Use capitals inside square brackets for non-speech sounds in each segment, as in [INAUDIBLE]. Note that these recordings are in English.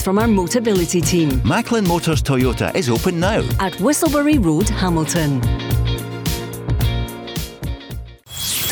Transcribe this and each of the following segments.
from our Motability team. Macklin Motors Toyota is open now. At Whistlebury Road, Hamilton.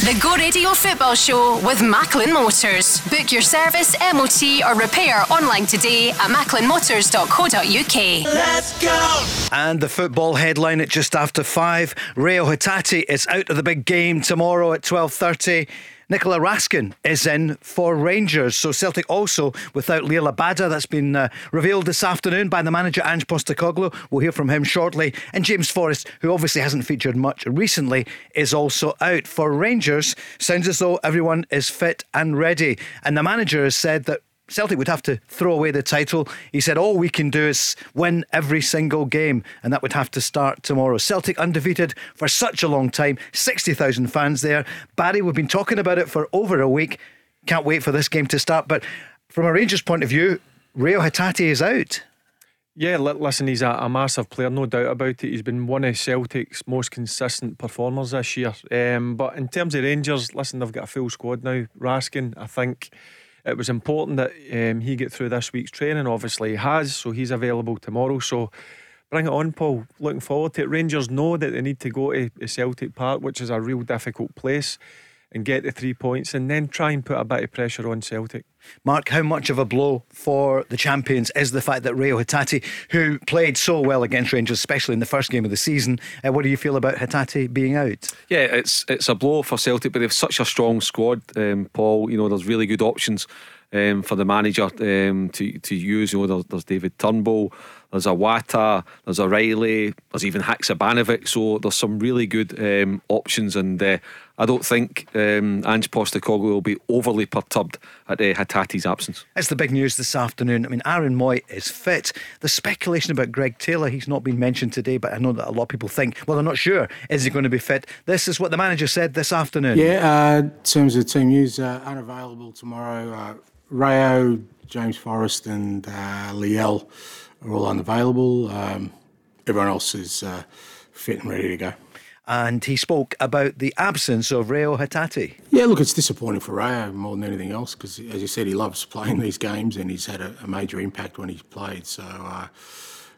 The Go Radio Football Show with Macklin Motors. Book your service, MOT, or repair online today at macklinmotors.co.uk. Let's go! And the football headline at just after five. Reo Hatate is out of the big game tomorrow at twelve thirty. Nicola Raskin is in for Rangers. So Celtic also without Liel Abada. That's been uh, revealed this afternoon by the manager Ange Postecoglou. We'll hear from him shortly. And James Forrest, who obviously hasn't featured much recently, is also out for Rangers. Sounds as though everyone is fit and ready. And the manager has said that Celtic would have to throw away the title. He said all we can do is win every single game, and that would have to start tomorrow. Celtic undefeated for such a long time, 60,000 fans there. Barry, we've been talking about it for over a week. Can't wait for this game to start. But from a Rangers point of view, Reo Hatate is out. Yeah, listen, he's a, a, massive player, no doubt about it. He's been one of Celtic's most consistent performers this year. Um, but in terms of Rangers, listen, they've got a full squad now. Raskin, I think it was important that um, he get through this week's training. Obviously, he has, so he's available tomorrow. So bring it on, Paul. Looking forward to it. Rangers know that they need to go to Celtic Park, which is a real difficult place, and get the three points, and then try and put a bit of pressure on Celtic. Mark, how much of a blow for the champions is the fact that Reo Hatate, who played so well against Rangers, especially in the first game of the season, uh, what do you feel about Hatate being out? Yeah, it's it's a blow for Celtic, but they've such a strong squad, um, Paul. You know, there's really good options um, for the manager um, to to use. You know, there's, there's David Turnbull, there's Iwata, there's O'Riley, there's even Haksabanovic. So there's some really good um, options, and uh, I don't think um, Ange Postecoglou will be overly perturbed at uh, Hatate's absence. It's the big news this afternoon. I mean, Aaron Mooy is fit. The speculation about Greg Taylor, he's not been mentioned today, but I know that a lot of people think, well, they're not sure. Is he going to be fit? This is what the manager said this afternoon. Yeah, uh, in terms of team news, uh, unavailable tomorrow. Uh, Reo, James Forrest, and uh, Liel are all unavailable. Um, everyone else is uh, fit and ready to go. And he spoke about the absence of Reo Hatate. Yeah, look, it's disappointing for Reo more than anything else because, as you said, he loves playing these games and he's had a, a major impact when he's played. So, uh,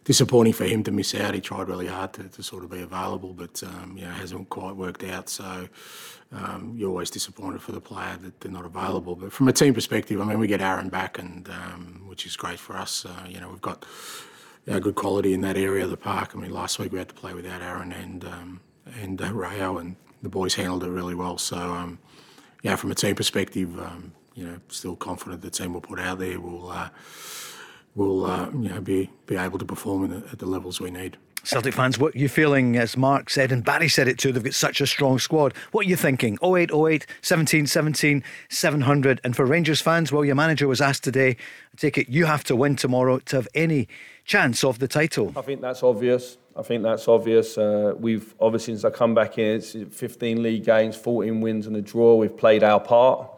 disappointing for him to miss out. He tried really hard to, to sort of be available, but um, you know, hasn't quite worked out. So um, you're always disappointed for the player that they're not available. But from a team perspective, I mean, we get Aaron back, and um, which is great for us. Uh, you know, we've got good quality in that area of the park. I mean, last week we had to play without Aaron and um, and uh, Reo, and the boys handled it really well. So um, yeah, from a team perspective, um, you know, still confident the team will put out there will. Uh, will uh, you know be be able to perform the, at the levels we need. Celtic fans, what are you feeling, as Mark said, and Barry said it too, they've got such a strong squad. What are you thinking? 08, 08, 17, 17, 700. And for Rangers fans, well, your manager was asked today, I take it you have to win tomorrow to have any chance of the title. I think that's obvious. I think that's obvious. Uh, we've, obviously, since I come back in, it's 15 league games, 14 wins and a draw. We've played our part.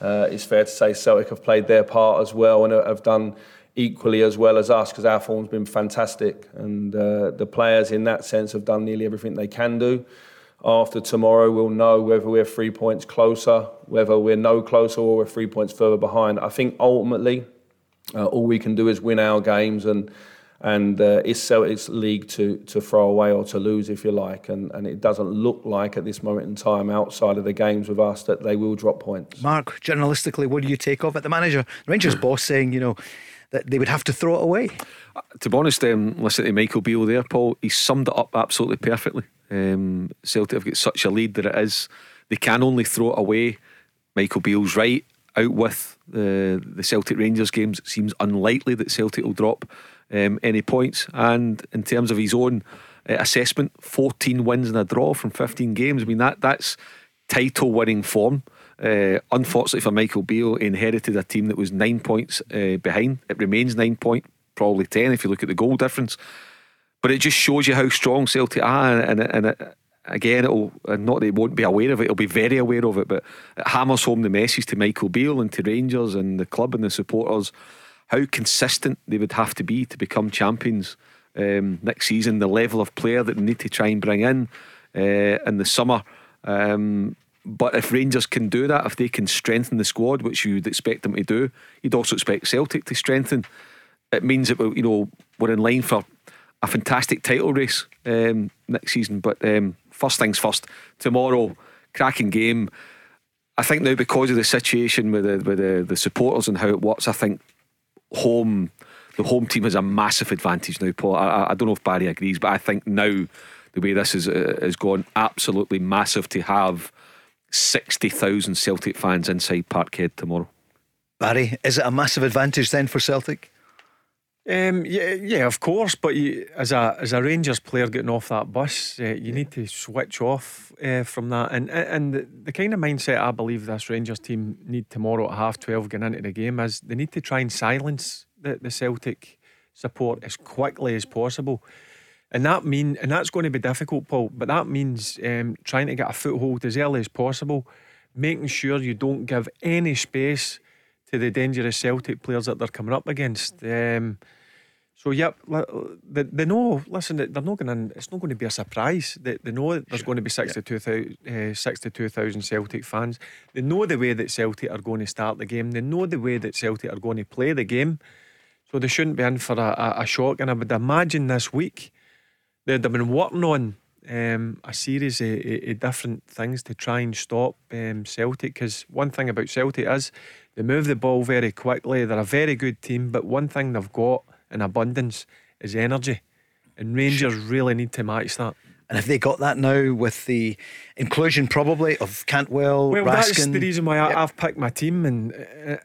Uh, it's fair to say Celtic have played their part as well and have done equally as well as us because our form's been fantastic and uh, the players in that sense have done nearly everything they can do. After tomorrow, we'll know whether we're three points closer, whether we're no closer or we're three points further behind. I think ultimately, uh, all we can do is win our games and and uh, it's Celtic's league to to throw away or to lose, if you like. And and it doesn't look like at this moment in time, outside of the games with us, that they will drop points. Mark, journalistically, what do you take off at the manager, Rangers [CLEARS THROAT] boss, saying you know that they would have to throw it away. Uh, to be honest, um, listen to Michael Beale there, Paul. He summed it up absolutely perfectly. Um, Celtic have got such a lead that it is they can only throw it away. Michael Beale's right. Out with the the Celtic Rangers games, it seems unlikely that Celtic will drop um, any points. And in terms of his own uh, assessment, 14 wins and a draw from 15 games. I mean that that's title winning form. Uh, unfortunately for Michael Beale, inherited a team that was nine points uh, behind. It remains nine point, probably ten if you look at the goal difference. But it just shows you how strong Celtic are, and, and, and again, it'll not that it won't be aware of it, it'll be very aware of it, but it hammers home the message to Michael Beale and to Rangers and the club and the supporters how consistent they would have to be to become champions um, next season. The level of player that they need to try and bring in uh, in the summer. Um, but if Rangers can do that, if they can strengthen the squad, which you'd expect them to do, you'd also expect Celtic to strengthen. It means that you know we're in line for a fantastic title race um, next season. But um, first things first, tomorrow, cracking game. I think now because of the situation with the with the, the supporters and how it works, I think home the home team has a massive advantage now, Paul. I, I don't know if Barry agrees, but I think now the way this is uh, is gone, absolutely massive to have 60,000 Celtic fans inside Parkhead tomorrow. Barry, is it a massive advantage then for Celtic? Um, yeah, yeah, of course. But you, as a as a Rangers player getting off that bus, uh, you need to switch off uh, from that. And and the, the, kind of mindset I believe this Rangers team need tomorrow at half twelve going into the game is they need to try and silence the, the Celtic support as quickly as possible. And that mean and that's going to be difficult, Paul. But that means um, trying to get a foothold as early as possible, making sure you don't give any space to the dangerous Celtic players that they're coming up against. Um, so yep, they, they know. Listen, they're not going to. It's not going to be a surprise. They, they know there's sure. going to be 62,000 uh, 62, Celtic fans. They know the way that Celtic are going to start the game. They know the way that Celtic are going to play the game. So they shouldn't be in for a, a, a shock. And I would imagine this week they'd have been working on um, a series of, of, different things to try and stop um, Celtic. Because one thing about Celtic is they move the ball very quickly. They're a very good team, but one thing they've got in abundance is energy. And Rangers really need to match that. And have they got that now with the inclusion probably of Cantwell? Well, Raskin? that's the reason why yep. I've picked my team, and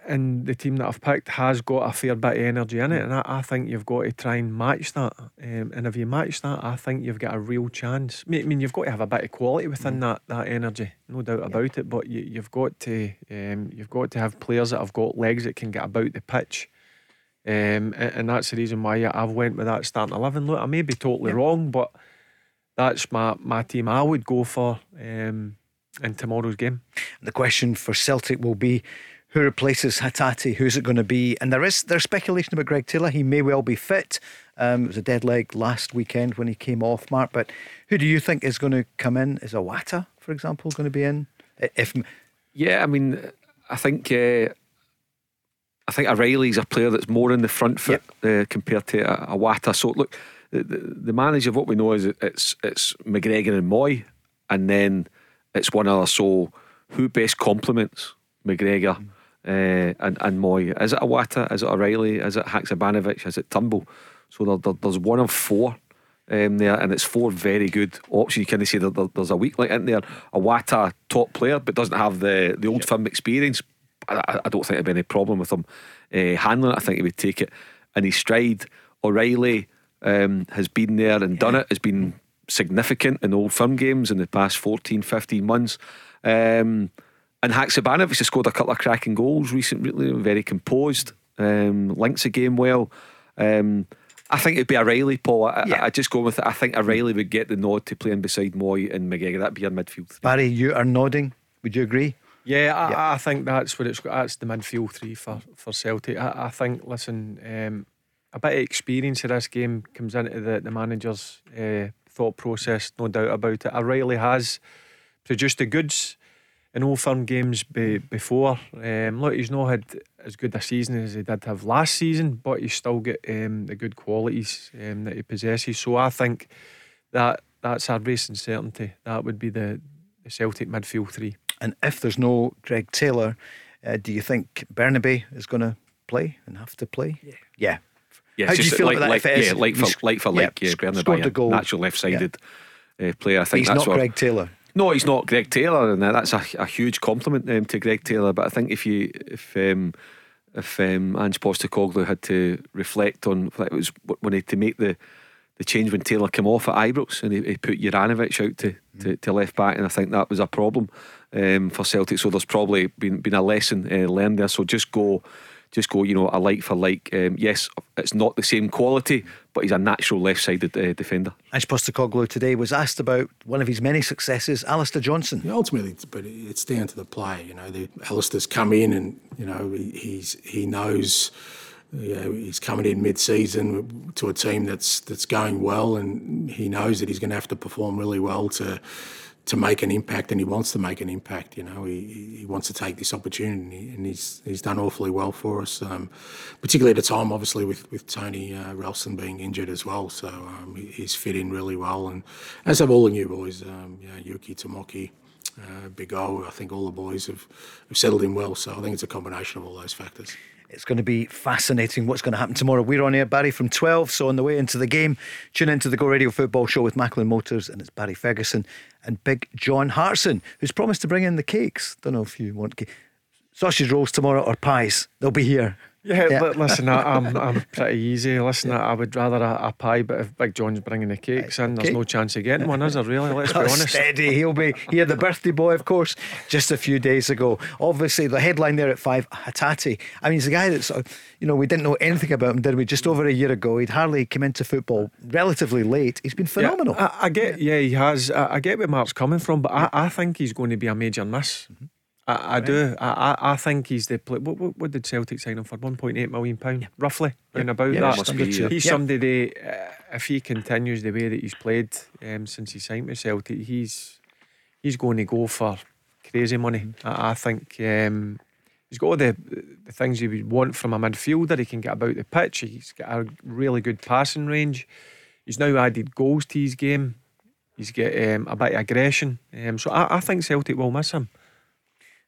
and the team that I've picked has got a fair bit of energy in it, and I, I think you've got to try and match that. Um, and if you match that, I think you've got a real chance. I mean, you've got to have a bit of quality within mm. that that energy, no doubt yep. about it. But you, have got to um, you've got to have players that have got legs that can get about the pitch. Um, and, and, that's the reason why I've went with that starting eleven. Look, I may be totally yep. wrong, but that's my, my team I would go for um, in tomorrow's game. The question for Celtic will be who replaces Hatate? Who's it going to be? And there is there's speculation about Greg Taylor. He may well be fit. Um, it was a dead leg last weekend when he came off, Mark. But who do you think is going to come in? Is Iwata, for example, going to be in? If yeah, I mean, I think uh, I think O'Riley's a player that's more in the front foot yep. uh, compared to Iwata. So look the, the, manager, what we know is it's it's McGregor and Mooy, and then it's one other. So who best complements McGregor mm. uh, and and Mooy? Is it Iwata? Is it O'Riley? Is it Haksabanovic? Is it Turnbull? So there, there, there's one of four. Um, there and it's four very good options. You kind of say that there, there's a weak link in there. Iwata, top player, but doesn't have the the old firm experience. I, I, don't think there'd be any problem with him uh, handling it. I think he would take it in his stride. O'Riley, um, has been there and yeah. done it, has been significant in old firm games in the past 14, 15 months. Um, and Haksabanovic has scored a couple of cracking goals recently, very composed, um, links the game well. Um, I think it'd be O'Riley, Paul. I, yeah. I, I, just go with it. I think O'Riley would get the nod to playing beside Mooy and McGregor. That'd be your midfield. Three. Barry, you are nodding. Would you agree? Yeah, I, yeah. I think that's what it's. That's the midfield three for for Celtic. I, I think. Listen, um, a bit of experience of this game comes into the, the manager's uh, thought process, no doubt about it. O'Riley has produced the goods in all firm games be, before. Um, look, he's not had as good a season as he did have last season, but he's still got um, the good qualities um, that he possesses. So I think that that's our racing certainty. That would be the, the Celtic midfield three. And if there's no Greg Taylor, uh, do you think Bernabei is going to play and have to play? Yeah. Yeah, yeah, How do you feel like, about that? Like, yeah, like for like for like, yeah, yeah scored a goal. natural left-sided yeah. uh, player. I think he's that's not what, Greg Taylor. No, he's not Greg Taylor, and that's a, a huge compliment um, to Greg Taylor. But I think if you if um, if um, Ange Postecoglou had to reflect on it was when he had to make the the change when Taylor came off at Ibrox and he, he put Juranovic out to, to, to, left back, and I think that was a problem um, for Celtic. So there's probably been been a lesson uh, learned there. So just go. Just go, you know, a like for like. Um, yes, it's not the same quality, but he's a natural left-sided uh, defender. Ange Postecoglou today was asked about one of his many successes, Alistair Johnston. Yeah, ultimately, but it's down to the play. You know, the, Alistair's come in and you know he, he's he knows you know, he's coming in mid-season to a team that's that's going well, and he knows that he's going to have to perform really well to to make an impact, and he wants to make an impact. You know, he, he wants to take this opportunity, and he's he's done awfully well for us, um, particularly at a time, obviously, with with Tony uh, Ralston being injured as well. So um, he's fit in really well, and as have all the new boys, um, Yuki Tomoki. Uh, Big O, I think all the boys have, have settled in well. So I think it's a combination of all those factors. It's going to be fascinating what's going to happen tomorrow. We're on air, Barry, from 12. So on the way into the game, tune into the Go Radio Football Show with Macklin Motors, and it's Barry Ferguson and Big John Hartson, who's promised to bring in the cakes. Don't know if you want sausage rolls tomorrow or pies. They'll be here. Yeah, yeah. listen, I, am I'm [LAUGHS] pretty easy. Listen, yeah. I would rather a, a, pie, but if Big John's bringing the cakes in, there's no chance of getting one, is there? Really? Let's be [LAUGHS] honest. Steady, he'll be here. The birthday boy, of course, just a few days ago. Obviously, the headline there at five, Hatate. I mean, he's a guy that's, you know, we didn't know anything about him, did we? Just over a year ago, he'd hardly come into football relatively late. He's been phenomenal. Yeah, I, I, get, yeah, he has. I, I, get where Mark's coming from, but I, I think he's going to be a major miss. Mm-hmm. I, I do. I, I think he's the play. What, what, what did Celtic sign him for? One point eight million pound, yeah. roughly, yeah. and about yeah, that. Be, he's somebody. Uh, if he continues the way that he's played um, since he signed with Celtic, he's he's going to go for crazy money. Mm-hmm. I, I, think um, he's got all the the things you would want from a midfielder. He can get about the pitch. He's got a really good passing range. He's now added goals to his game. He's got um, a bit of aggression. Um, so I, I think Celtic will miss him.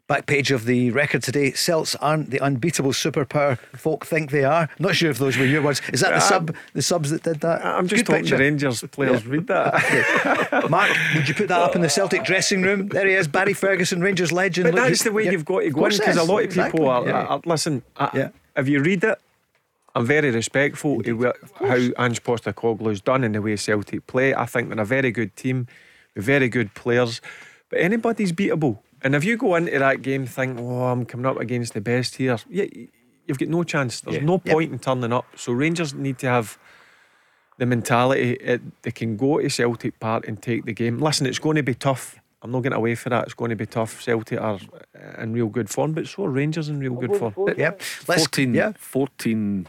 Back page of the record today. Celts aren't the unbeatable superpower folk think they are. Not sure if those were your words. Is that the um, sub the subs that did that? I'm just Good hoping picture. the Rangers players yeah. read that. [LAUGHS] Mark, would you put that up in the Celtic dressing room? There he is, Barry Ferguson, Rangers legend. But Look, that's the way yeah. you've got to go because a lot of people exactly. are, yeah. are, listen. I, if you read it, I'm very respectful to how Ange Postecoglou's done in the way Celtic play. I think they're a very good team with very good players, but anybody's beatable. And if you go into that game thinking, oh, I'm coming up against the best here, yeah, you've got no chance. There's yeah. no point in turning up. So Rangers need to have the mentality it, they can go to Celtic Park and take the game. Listen, it's going to be tough. I'm not getting away for that. It's going to be tough. Celtic are eh, in real good form, but so are Rangers in real good form. Yeah, 14, yeah. 14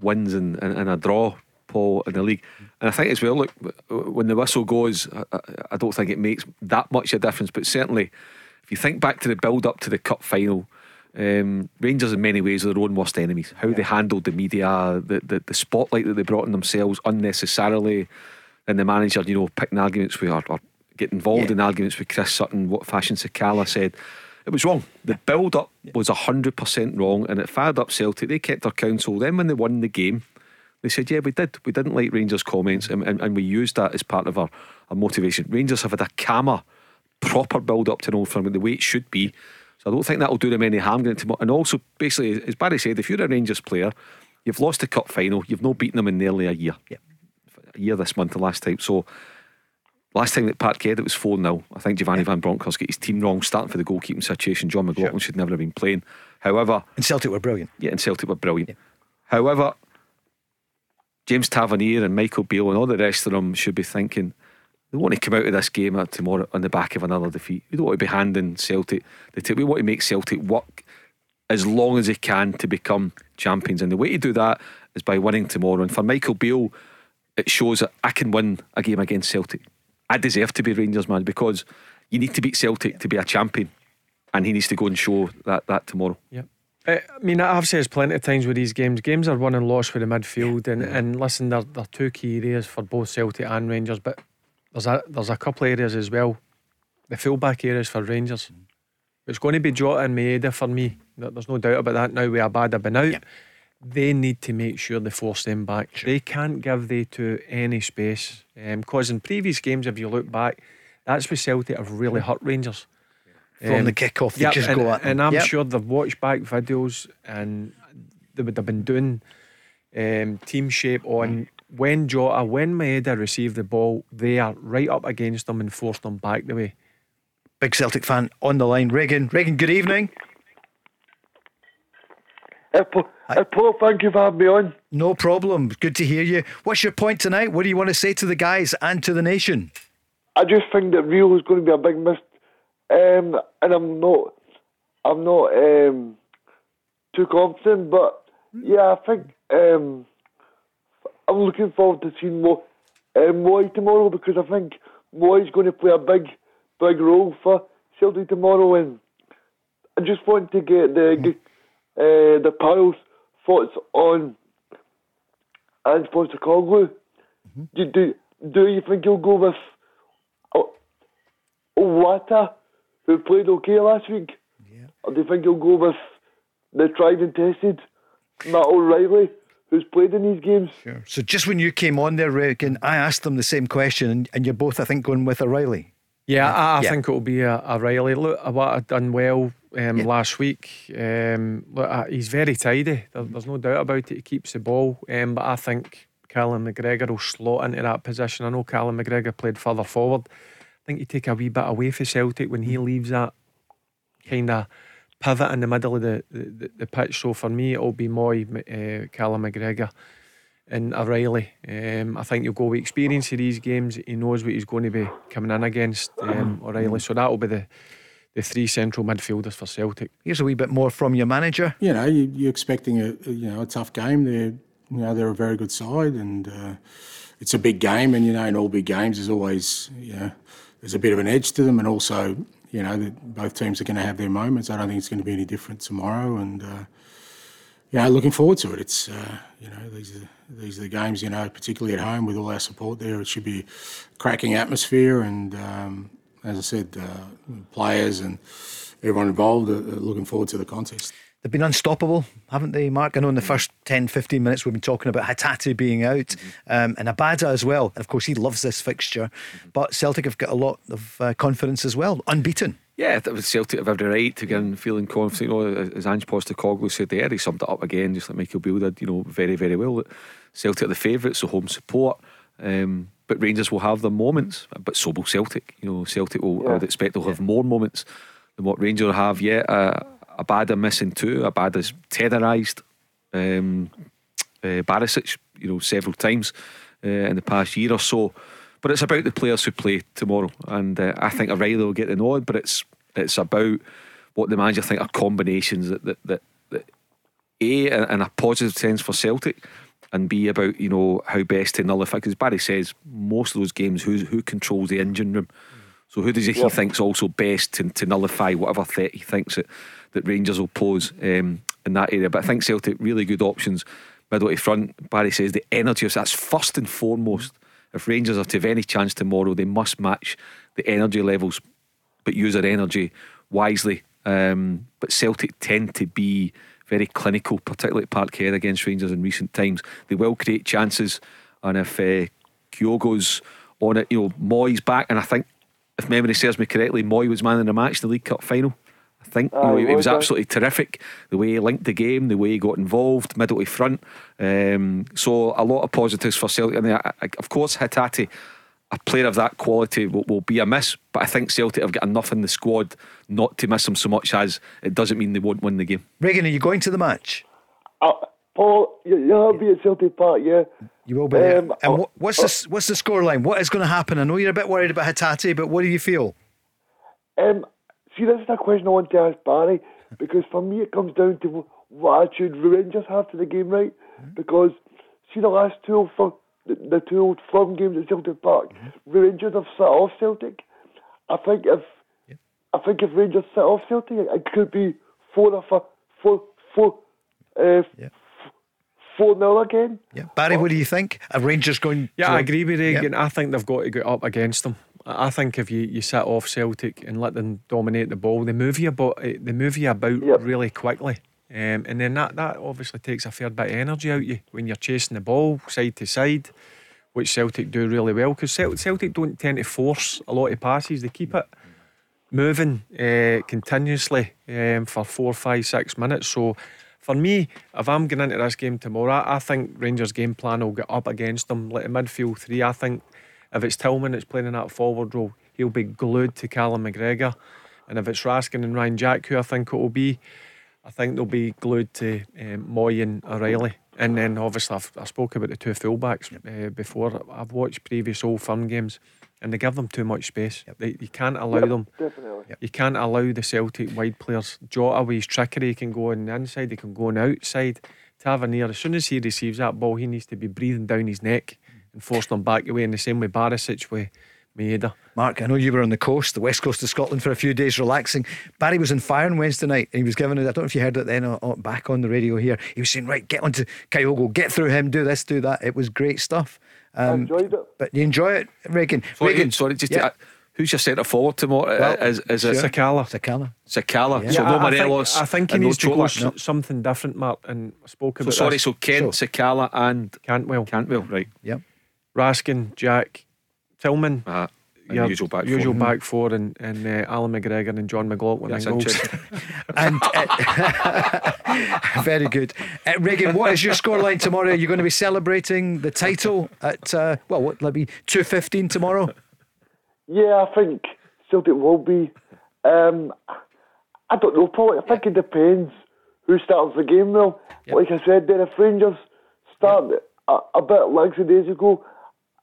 wins and, and, and a draw, Paul, in the league. And I think as well, look, when the whistle goes, I, I don't think it makes that much of a difference, but certainly if you think back to the build up to the cup final, um, Rangers in many ways are their own worst enemies. How yeah. they handled the media, the, the, the spotlight that they brought on themselves unnecessarily, and the manager, you know, picking arguments with or, or get involved yeah. in arguments with Chris Sutton, what Fashion Sakala said. It was wrong. The build up was 100% wrong and it fired up Celtic. They kept their counsel. Then, when they won the game, they said, Yeah, we did. We didn't like Rangers' comments and, and, and we used that as part of our, our motivation. Rangers have had a calmer proper build up to an old firm the way it should be. So I don't think that'll do them any harm. And also, basically, as Barry said, if you're a Rangers player, you've lost the cup final, you've not beaten them in nearly a year. Yeah. A year this month, the last time. So last time that Parkhead, it was 4 0. I think Giovanni yeah. Van Bronckhorst got his team wrong, starting for the goalkeeping situation. Jon McLaughlin sure. should never have been playing. However, and Celtic were brilliant. Yeah, and Celtic were brilliant. Yeah. However, James Tavernier and Michael Beale and all the rest of them should be thinking we want to come out of this game tomorrow on the back of another defeat. We don't want to be handing Celtic the tip. We want to make Celtic work as long as they can to become champions. And the way to do that is by winning tomorrow. And for Michael Beale, it shows that I can win a game against Celtic. I deserve to be Rangers man because you need to beat Celtic to be a champion. And he needs to go and show that that tomorrow. Yeah. Uh, I mean, I've said plenty of times with these games, games are won and lost with the midfield, and, and listen, they're, they're two key areas for both Celtic and Rangers. But there's a there's a couple of areas as well. The fullback areas for Rangers. It's going to be Jota and Maeda for me. There's no doubt about that. Now we are bad have been out. Yep. They need to make sure they force them back. Sure. They can't give they to any space. Because um, in previous games, if you look back, that's where Celtic have really hurt Rangers. From um, the kick-off, yep, just and, go at And I'm yep. sure they've watched back videos and they would have been doing um, team shape on when Jota, when Maeda received the ball, they are right up against them and forced them back the way. Big Celtic fan on the line. Regan, Regan, good evening. Uh, Paul, uh, Paul, thank you for having me on. No problem. Good to hear you. What's your point tonight? What do you want to say to the guys and to the nation? I just think that Reo is going to be a big miss, um, and I'm not, I'm not um, too confident. But yeah, I think um, I'm looking forward to seeing Mo, uh, Mooy tomorrow because I think Mooy is going to play a big, big role for Celtic tomorrow, and I just want to get the uh, the panel's thoughts on Ange Postecoglou. Mm-hmm. Do, do do you think he'll go with oh, Wata, who played okay last week? Yeah. Or do you think he'll go with the tried and tested Matt O'Riley, who's played in these games? Sure. So just when you came on there, Regan, I asked them the same question, and, and you're both, I think, going with O'Riley. Yeah, I, I yeah. think it'll be a, a Riley. Look, what I've done well um, yeah. last week. Um, look, uh, he's very tidy. There, there's no doubt about it. He keeps the ball, um, but I think Callum McGregor will slot into that position. I know Callum McGregor played further forward. I think you take a wee bit away for Celtic when he mm. leaves that kind of pivot in the middle of the, the, the pitch. So for me, it'll be Mooy, uh, Callum McGregor and O'Riley. Um, I think you'll go with experience of these games. He knows what he's going to be coming in against um, O'Riley. So that'll be the the three central midfielders for Celtic. Here's a wee bit more from your manager. You know, you, are expecting a, you know a tough game. They're you know they're a very good side, and uh, it's a big game. And you know, in all big games, there's always you know there's a bit of an edge to them, and also you know both teams are going to have their moments. I don't think it's going to be any different tomorrow, and. Uh, yeah, looking forward to it. It's uh, you know these are these are the games you know particularly at home with all our support there. It should be cracking atmosphere, and um, as I said, uh, players and everyone involved are, looking forward to the contest. They've been unstoppable, haven't they, Mark? I know in the first 10, 15 minutes we've been talking about Hatate being out mm-hmm. um, and Abada as well. And of course, he loves this fixture. Mm-hmm. But Celtic have got a lot of uh, confidence as well, unbeaten. Yeah, that was Celtic have every right to get in feeling confident. You know, as Ange Postecoglou said there, he summed it up again, just like Michael Beale did. You know, very, very well. Celtic are the favourites, so home support. Um, but Rangers will have their moments, but so will Celtic. You know, Celtic will, yeah. I would expect, they'll have more moments than what Rangers have yet. Uh, Abada missing too. Abada's tetherised um, uh, Barisic, you know, several times uh, in the past year or so. But it's about the players who play tomorrow, and uh, I think O'Riley will get the nod. But it's it's about what the manager think are combinations that that, that, that a in a positive sense for Celtic and B about you know how best to nullify. Because Barry says most of those games, who who controls the engine room. So who does he, yeah. he think's also best to, to nullify whatever threat he thinks that, that Rangers will pose um, in that area? But I think Celtic really good options middle to front. Barry says the energy that's first and foremost. If Rangers are to have any chance tomorrow, they must match the energy levels, but use their energy wisely. Um, but Celtic tend to be very clinical, particularly at Parkhead against Rangers in recent times. They will create chances, and if uh, Kyogo's on it, you know, Mooy's back, and I think, if memory serves me correctly, Moy was man in the match, in the League Cup final. I think you know, it was absolutely terrific the way he linked the game, the way he got involved, middle to front. Um, so a lot of positives for Celtic. And I, I, of course, Hatate a player of that quality will, will, be a miss. But I think Celtic have got enough in the squad not to miss him so much as it doesn't mean they won't win the game. Regan, are you going to the match? Uh, Paul, you'll be at Celtic Park, yeah. You will be. Um, and what, what's the what's the scoreline? What is going to happen? I know you're a bit worried about Hatate, but what do you feel? Um, see, this is a question I want to ask Barry because for me it comes down to what attitude Rangers have to the game, right? Mm-hmm. Because see the last two for the, the two old firm games at Celtic Park, mm-hmm. Rangers have set off Celtic. I think if yeah. I think if Rangers set off Celtic, it could be four or four, four, four, uh, yeah. four nil again. Yeah, Barry, what do you think? Are Rangers going? Yeah, I agree with Regan. I think they've got to get up against them. I think if you, you sit off Celtic and let them dominate the ball, they move you about. Eh, they move you about yep. really quickly. Um, and then that, that obviously takes a fair bit of energy out of you when you're chasing the ball side to side, which Celtic do really well because Celtic, Celtic don't tend to force a lot of passes, they keep it moving uh, continuously um, for four, five, six minutes. So for me, if I'm going into this game tomorrow, I, I think Rangers' game plan will get up against them. Like a midfield three, I think if it's Tillman that's playing in that forward role, he'll be glued to Callum McGregor. And if it's Raskin and Ryan Jack, who I think it will be, I think they'll be glued to um, Mooy and O'Riley. And then obviously, I've, I spoke about the two fullbacks uh, before. I've watched previous Old Firm games and they give them too much space. They, you can't allow them. Definitely. You can't allow the Celtic wide players. Jota with his trickery, he can go on the inside, he can go on the outside. Tavernier, as soon as he receives that ball, he needs to be breathing down his neck and forcing them back away in the same way Barisic with Maeda. Mark, I know you were on the coast, the west coast of Scotland, for a few days relaxing. Barry was on fire on Wednesday night and he was giving it, I don't know if you heard it then or, or back on the radio here. He was saying, right, get onto Kyogo, get through him, do this, do that. It was great stuff. I Um, enjoyed it. but you enjoy it, Reagan? Sorry, Reagan, sorry, just yeah. uh, who's your centre forward tomorrow? Well, is is it. Sakala. Sakala. Sakala? Yeah. So Yeah, no I, I Morelos. think, I think he and no needs to go Chola. s- something different, Mark. And I spoke So about sorry, this. so Kent, Sakala, and Cantwell, Cantwell, right? Yep. Raskin, Jack, Tillman. Uh, and your usual back usual four. back four, and, and uh, Allan McGregor and Jon McLaughlin. That's in goals. interesting. And uh, [LAUGHS] very good. Uh, Reagan, what is your scoreline tomorrow? You're you going to be celebrating the title at, uh, well, what, will it be 2.15 tomorrow? Yeah, I think Celtic will be. Um, I don't know, Paul. I think it depends who starts the game, though. Like I said, then if Rangers start a, a bit like the days ago,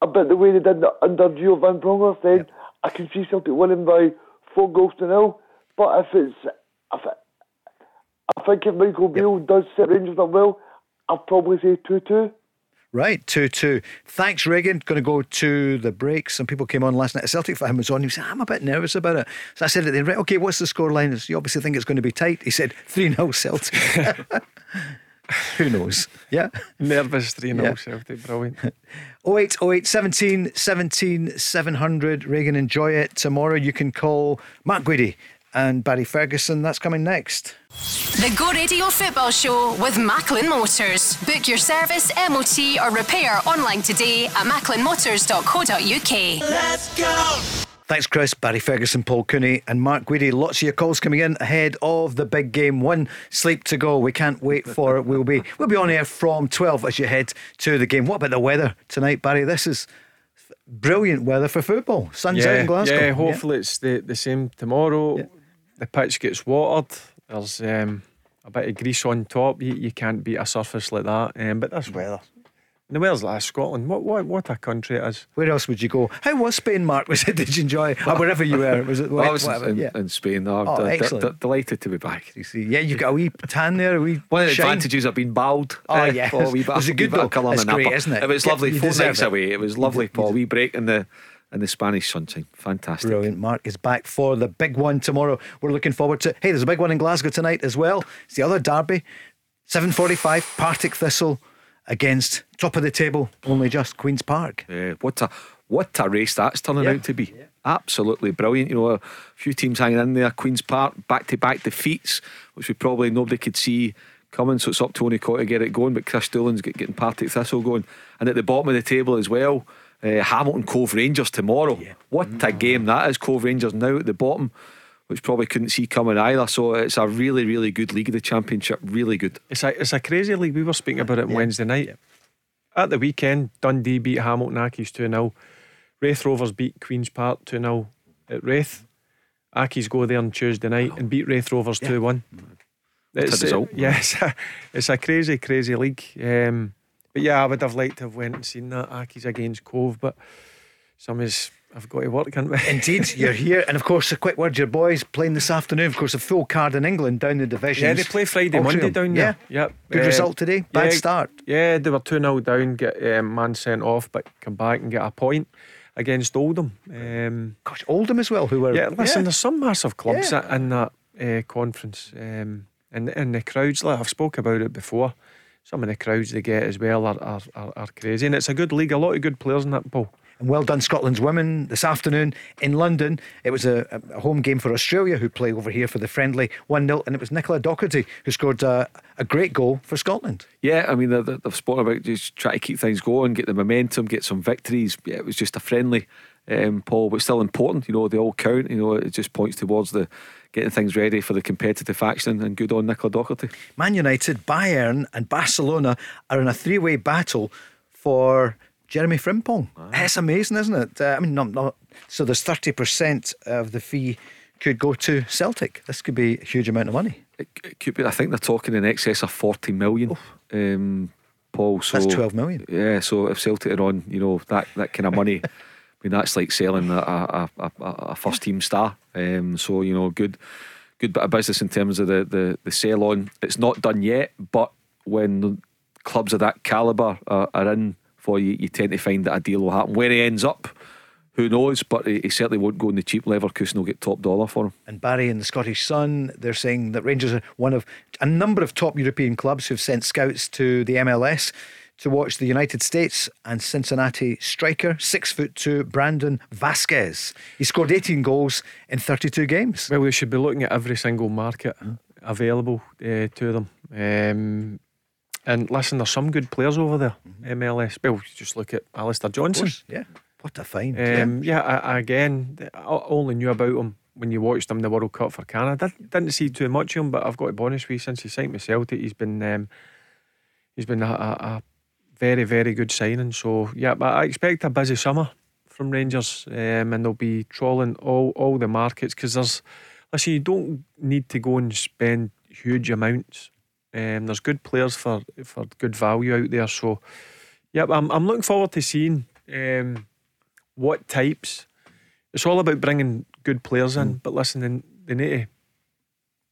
Ah, a bit the way they did the under Gio Van Bronckhorst, then I can see Celtic winning by four goals to nil. But if it's, if it, I think if Michael Beale does set Rangers up well, I'll probably say 2 2. Right, 2 2. Thanks, Reagan. Going to go to the break. Some people came on last night. A Celtic fan was on. He said, I'm a bit nervous about it. So I said at the end, right, okay, what's the score scoreline? You obviously think it's going to be tight. He said 3 0 Celtic. [LAUGHS] [LAUGHS] [LAUGHS] Who knows? Yeah. [LAUGHS] Nervous 3 0 Yeah. Celtic. Brilliant. [LAUGHS] 08 08 17 17 700. Reagan, enjoy it. Tomorrow you can call Mark Guidi and Barry Ferguson. That's coming next. The Go Radio Football Show with Macklin Motors. Book your service, MOT, or repair online today at macklinmotors.co.uk. Thanks, Chris. Barry Ferguson, Paul Cooney, and Mark Guidi. Lots of your calls coming in ahead of the big game. One sleep to go. We can't wait for it. We'll be we'll be on air from twelve as you head to the game. What about the weather tonight, Barry? This is brilliant weather for football. Sun's out in Glasgow. Yeah, hopefully it's the, the same tomorrow. The pitch gets watered. There's um, a bit of grease on top. You, you can't beat a surface like that. Um, but this weather. And the weather's like Scotland. What, what what a country it is. Where else would you go? How was Spain, Mark? [LAUGHS] Was it? Did you enjoy? it? Or wherever you were, was it? Well, I was whatever? in, yeah. in Spain. I'm Oh, d- d- excellent. d- delighted to be back. You see, yeah, you've got a wee tan there, a wee One of the shine. advantages of being bald. Oh, eh, yeah. Paul, wee bit- Was it good bit of though? colour in It's great, napper. isn't it? It was lovely. you Four nights it. away. It was lovely, Paul. We break in the in the Spanish sunshine. Fantastic. Brilliant. Mark is back for the big one tomorrow. We're looking forward to. Hey, there's a big one in Glasgow tonight as well. It's the other derby, 7:45. Partick Thistle against top of the table, only just Queens Park. Yeah, what a what a race that's turning Yeah. out to be. Absolutely brilliant. You know, a few teams hanging in there. Queens Park back to back defeats, which we probably nobody could see coming. So it's up to Tony Coy to get it going. But Kris Doolan's get, getting Partick Thistle going, and at the bottom of the table as well. Uh, Hamilton Cove Rangers tomorrow. What a game that is! Cove Rangers now at the bottom, which probably couldn't see coming either. So it's a really, really good league of the Championship. Really good. It's a it's a crazy league. We were speaking about it on Wednesday night. At the weekend, Dundee beat Hamilton Accies 2 0. Raith Rovers beat Queen's Park 2 0 at Raith. Accies go there on Tuesday night and beat Raith Rovers 2 1. It's, a, result. yeah, it's a, crazy, crazy league. Um, but yeah, I would have liked to have went and seen that Accies against Cove, but some is I've got to work, can't we? Indeed, [LAUGHS] you're here, and of course, a quick word: your boys playing this afternoon. Of course, a full card in England down the division. Yeah, they play Friday. Monday down there. Yeah, Yep. Good Um, result today. Bad yeah, start. Yeah, they were 2 0 down, get um, man sent off, but come back and get a point against Oldham. Um, Gosh, Oldham as well, who were yeah, listen, there's some massive clubs Yeah. in that uh, conference. Um, and, and the crowds, like I've spoke about it before, some of the crowds they get as well are, are, are, are crazy. And it's a good league, a lot of good players in that, Paul. And well done, Scotland's women this afternoon in London. It was a, a home game for Australia, who play over here for the friendly 1 0. And it was Nicola Docherty who scored a, a great goal for Scotland. Yeah, I mean, they- they- they've spoken about just trying to keep things going, get the momentum, get some victories. Yeah, it was just a friendly, um, Paul, but still important. You know, they all count. You know, it just points towards the getting things ready for the competitive action. And good on Nicola Docherty. Man United, Bayern, and Barcelona are in a three way battle for Jeremy Frimpong. It's amazing, isn't it? Uh, I mean, not, not so there's 30% of the fee could go to Celtic. This could be a huge amount of money. It, it could be. I think they're talking in excess of 40 million. Um, Paul, so That's 12 million. Yeah, so if Celtic are on, you know that that kind of money. [LAUGHS] I mean, that's like selling a, a, a, a- first team star. Um, so you know, good, good bit of business in terms of the the, the sale on. It's not done yet, but when clubs of that caliber are, are in for you, you tend to find that a deal will happen. Where he ends up, who knows? But he, he certainly won't go in the cheap. Leverkusen will get top dollar for him. And Barry and the Scottish Sun, they're saying that Rangers are one of a number of top European clubs who've sent scouts to the MLS to watch the United States and Cincinnati striker, six foot two, Brandon Vazquez. He scored 18 goals in 32 games. Well, we should be looking at every single market available uh, to them. Um, and listen, there's some good players over there, MLS. Well, just look at Alistair Johnston. course, yeah. What a find. Um, yeah, I, I- again, I only knew about him when you watched him in the World Cup for Canada. Didn't, didn't see too much of him, but I've got to be honest with you, since he signed with Celtic, he's been um, he's been a, a, a very, very good signing. So yeah, but I expect a busy summer from Rangers, um, and they'll be trawling all all the markets because there's listen, you don't need to go and spend huge amounts. Um, there's good players for for good value out there. So yeah, I'm I'm looking forward to seeing. Um, what types. It's all about bringing good players in, but listen, they, they need to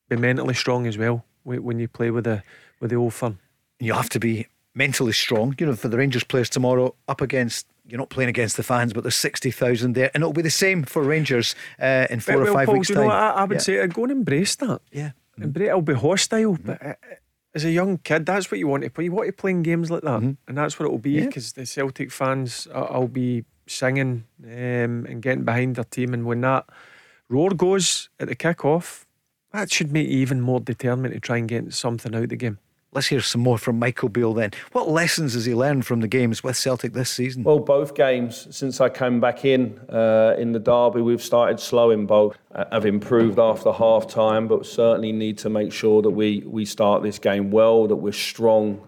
be mentally strong as well when you play with the with the old firm. you have to be mentally strong. You know, for the Rangers players tomorrow, up against you're not playing against the fans, but there's sixty thousand there, and it'll be the same for Rangers uh, in four or five Paul, weeks' you know? I, I would Yeah. say uh, go and embrace that. yeah. Embrace, it'll be hostile, but uh, uh, as a young kid, that's what you want to play. You want to play in games like that, and that's what it'll be Yeah. because the Celtic fans, uh, I'll be singing um, and getting behind their team, and when that roar goes at the kick off, that should make you even more determined to try and get something out of the game. Let's hear some more from Michael Beale then. What lessons has he learned from the games with Celtic this season? Well, both games since I came back in uh, in the derby, we've started slow in both. Uh, have improved after half time, but certainly need to make sure that we we start this game well, that we're strong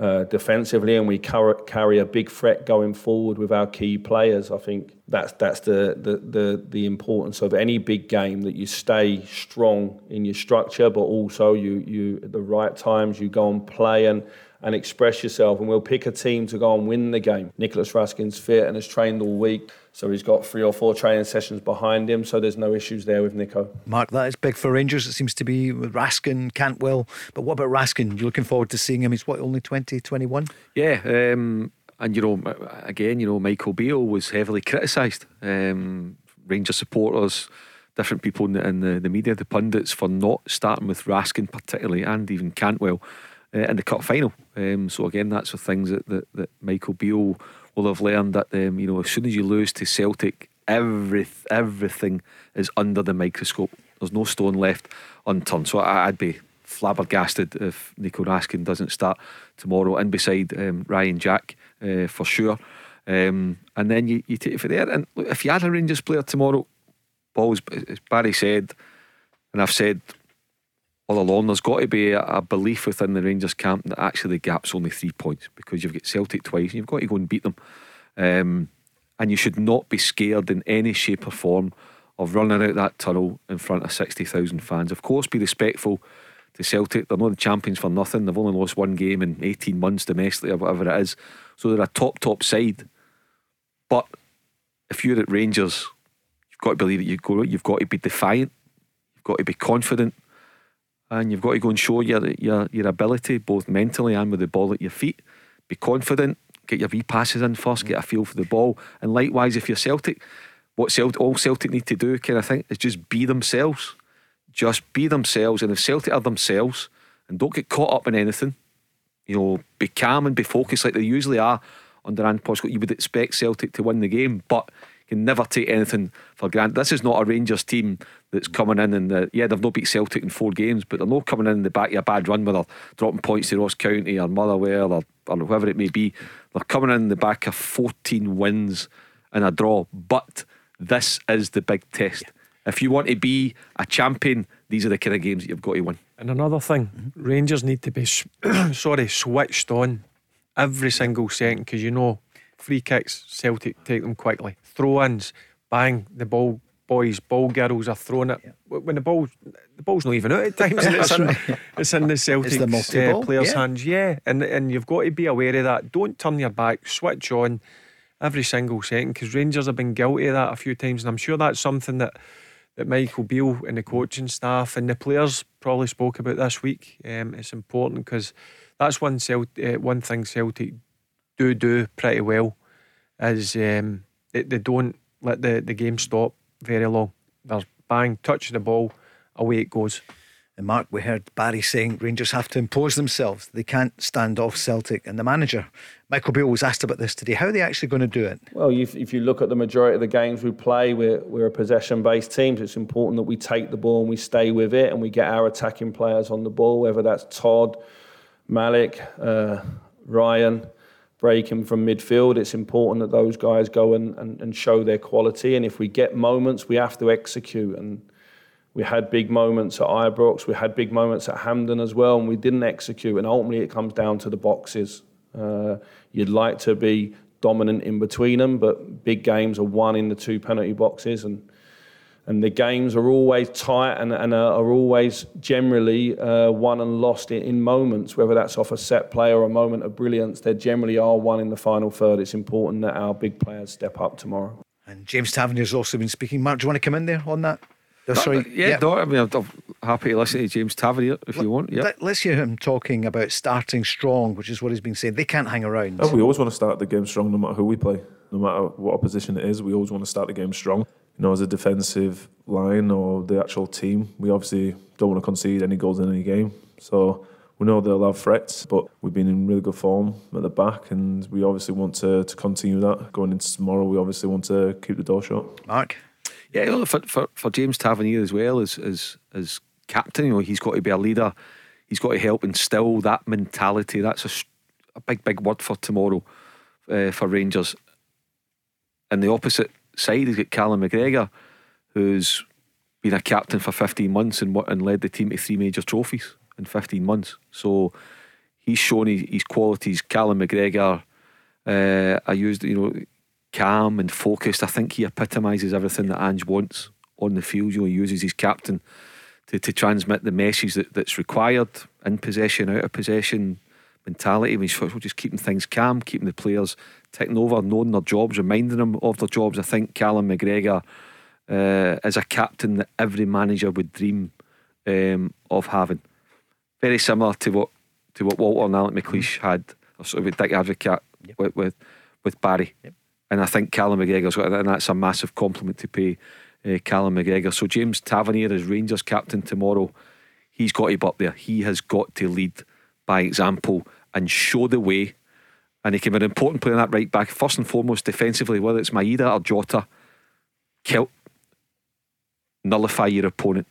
uh, defensively, and we carry, carry a big threat going forward with our key players. I think that's that's the, the the the importance of any big game that you stay strong in your structure, but also you you at the right times you go and play and and express yourself. And we'll pick a team to go and win the game. Nicholas Raskin's fit and has trained all week, so he's got three or four training sessions behind him. So there's no issues there with Nico. Mark, that is big for Rangers. It seems to be with Raskin, Cantwell. But what about Raskin? You're looking forward to seeing him. He's what, only 20, 21? Yeah, um, and you know, again, you know, Michael Beale was heavily criticised. Um, Ranger supporters, different people in the, in the, the media, the pundits, for not starting with Raskin particularly, and even Cantwell uh, in the cup final. Um, so again, that's the things that, that, that Michael Beale will have learned that um, you know, as soon as you lose to Celtic, every everything is under the microscope. There's no stone left unturned. So I, I'd be flabbergasted if Nico Raskin doesn't start tomorrow, and beside um, Ryan Jack uh, for sure. Um, and then you, you take it from there. And look, if you had a Rangers player tomorrow, Paul, as as Barry said, and I've said all along, there's got to be a, belief within the Rangers camp that actually the gap's only three points because you've got Celtic twice and you've got to go and beat them. Um, and you should not be scared in any shape or form of running out that tunnel in front of 60,000 fans. Of course, be respectful to Celtic. They're not the champions for nothing. They've only lost one game in 18 months domestically or whatever it is. So they're a top, top side. But if you're at Rangers, you've got to believe that you go. You've got to be defiant. You've got to be confident, and you've got to go and show your your your ability both mentally and with the ball at your feet. Be confident. Get your V passes in first. Get a feel for the ball. And likewise, if you're Celtic, what Celtic, all Celtic need to do, kind of thing, is just be themselves. Just be themselves. And if Celtic are themselves, and don't get caught up in anything, you know, be calm and be focused like they usually are under Ange Postecoglou. You would expect Celtic to win the game, but can never take anything for granted. This is not a Rangers team that's coming in and the, yeah, they've not beat Celtic in four games, but they're not coming in, in the back of a bad run where they're dropping points to Ross County or Motherwell or, or whoever it may be. They're coming in the back of 14 wins and a draw. But this is the big test. If you want to be a champion, these are the kind of games that you've got to win. And another thing, Mm-hmm. Rangers need to be [CLEARS THROAT] sorry switched on every single second because you know free kicks Celtic take them quickly, throw-ins, bang the ball. Boys, ball girls are throwing it when the ball, the ball's not even out at times. [LAUGHS] it's, in, it's in the Celtic the uh, players' yeah. hands, yeah. And and you've got to be aware of that. Don't turn your back. Switch on every single second because Rangers have been guilty of that a few times, and I'm sure that's something that that Michael Beale and the coaching staff and the players probably spoke about this week. Um, it's important because that's one Celt- uh, one thing Celtic do do pretty well is um, they, they don't let the, the game stop very long. There's bang, touch the ball, away it goes. And Mark, we heard Barry saying Rangers have to impose themselves. They can't stand off Celtic. And the manager, Michael Beale, was asked about this today. How are they actually going to do it? Well, if, if you look at the majority of the games we play, we're, we're a possession based team. So it's important that we take the ball and we stay with it and we get our attacking players on the ball, whether that's Todd, Malik, uh, Ryan, breaking from midfield. It's important that those guys go and, and, and show their quality. And if we get moments, we have to execute. And we had big moments at Ibrox, we had big moments at Hampden as well, and we didn't execute. And ultimately, it comes down to the boxes. Uh, you'd like to be dominant in between them, but big games are won in the two penalty boxes, and and the games are always tight and, and are, are always generally uh, won and lost in, in moments, whether that's off a set play or a moment of brilliance. They generally are won in the final third. It's important that our big players step up tomorrow. And James Tavernier's also been speaking. Mark, do you want to come in there on that? Oh, sorry. yeah, no, I mean, I'm, I'm happy to listen to James Tavernier if you want. Yeah. Let, us hear him talking about starting strong, which is what he's been saying. They can't hang around. Oh, we always want to start the game strong no matter who we play, no matter what opposition it is. We always want to start the game strong. You know, as a defensive line or the actual team, we obviously don't want to concede any goals in any game. So we know they'll have threats, but we've been in really good form at the back, and we obviously want to, to continue that. Going into tomorrow, we obviously want to keep the door shut. Mark? Yeah, you know, for, for, for James Tavernier as well as, as as captain, you know, he's got to be a leader. He's got to help instill that mentality. That's a, a big, big word for tomorrow uh, for Rangers. And the opposite side, he's got Callum McGregor, who's been a captain for 15 months and, and led the team to three major trophies in 15 months. So he's shown his, his qualities. Callum McGregor, uh, I used, you know, calm and focused. I think he epitomises everything that Ange wants on the field. You know, he uses his captain to, to transmit the message that, that's required in possession, out of possession mentality. He's sort of just keeping things calm, keeping the players taking over, knowing their jobs, reminding them of their jobs. I think Callum McGregor uh, is a captain that every manager would dream um, of having. Very similar to what to what Walter and Alec McLeish had, or sort of with Dick Advocaat with, with with Barry. And I think Callum McGregor's got and that's a massive compliment to pay uh, Callum McGregor. So James Tavernier is Rangers captain tomorrow, he's got to be up there. He has got to lead by example and show the way. And he can be an important player in that right back. First and foremost, defensively, whether it's Maeda or Jota, kill, nullify your opponent,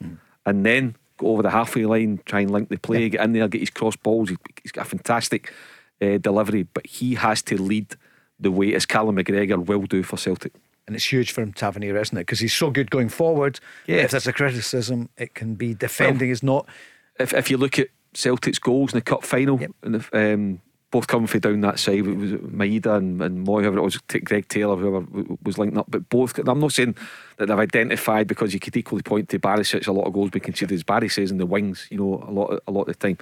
and then go over the halfway line, try and link the play, get in there, get his cross balls. He- He's got a fantastic uh, delivery, but he has to lead the way as Callum McGregor will do for Celtic. And it's huge for him, Tavernier, isn't it? Because he's so good going forward. Yeah. If there's a criticism, it can be defending is not. If if you look at Celtic's goals in the cup final, and if, um, both coming from down that side, it was Maeda and, and Mooy, whoever it was, Greg Taylor, whoever was linked up, but both. I'm not saying that they've identified because you could equally point to Barisic. A lot of goals being conceded, as Barry says, in the wings. You know, a lot a lot of the time.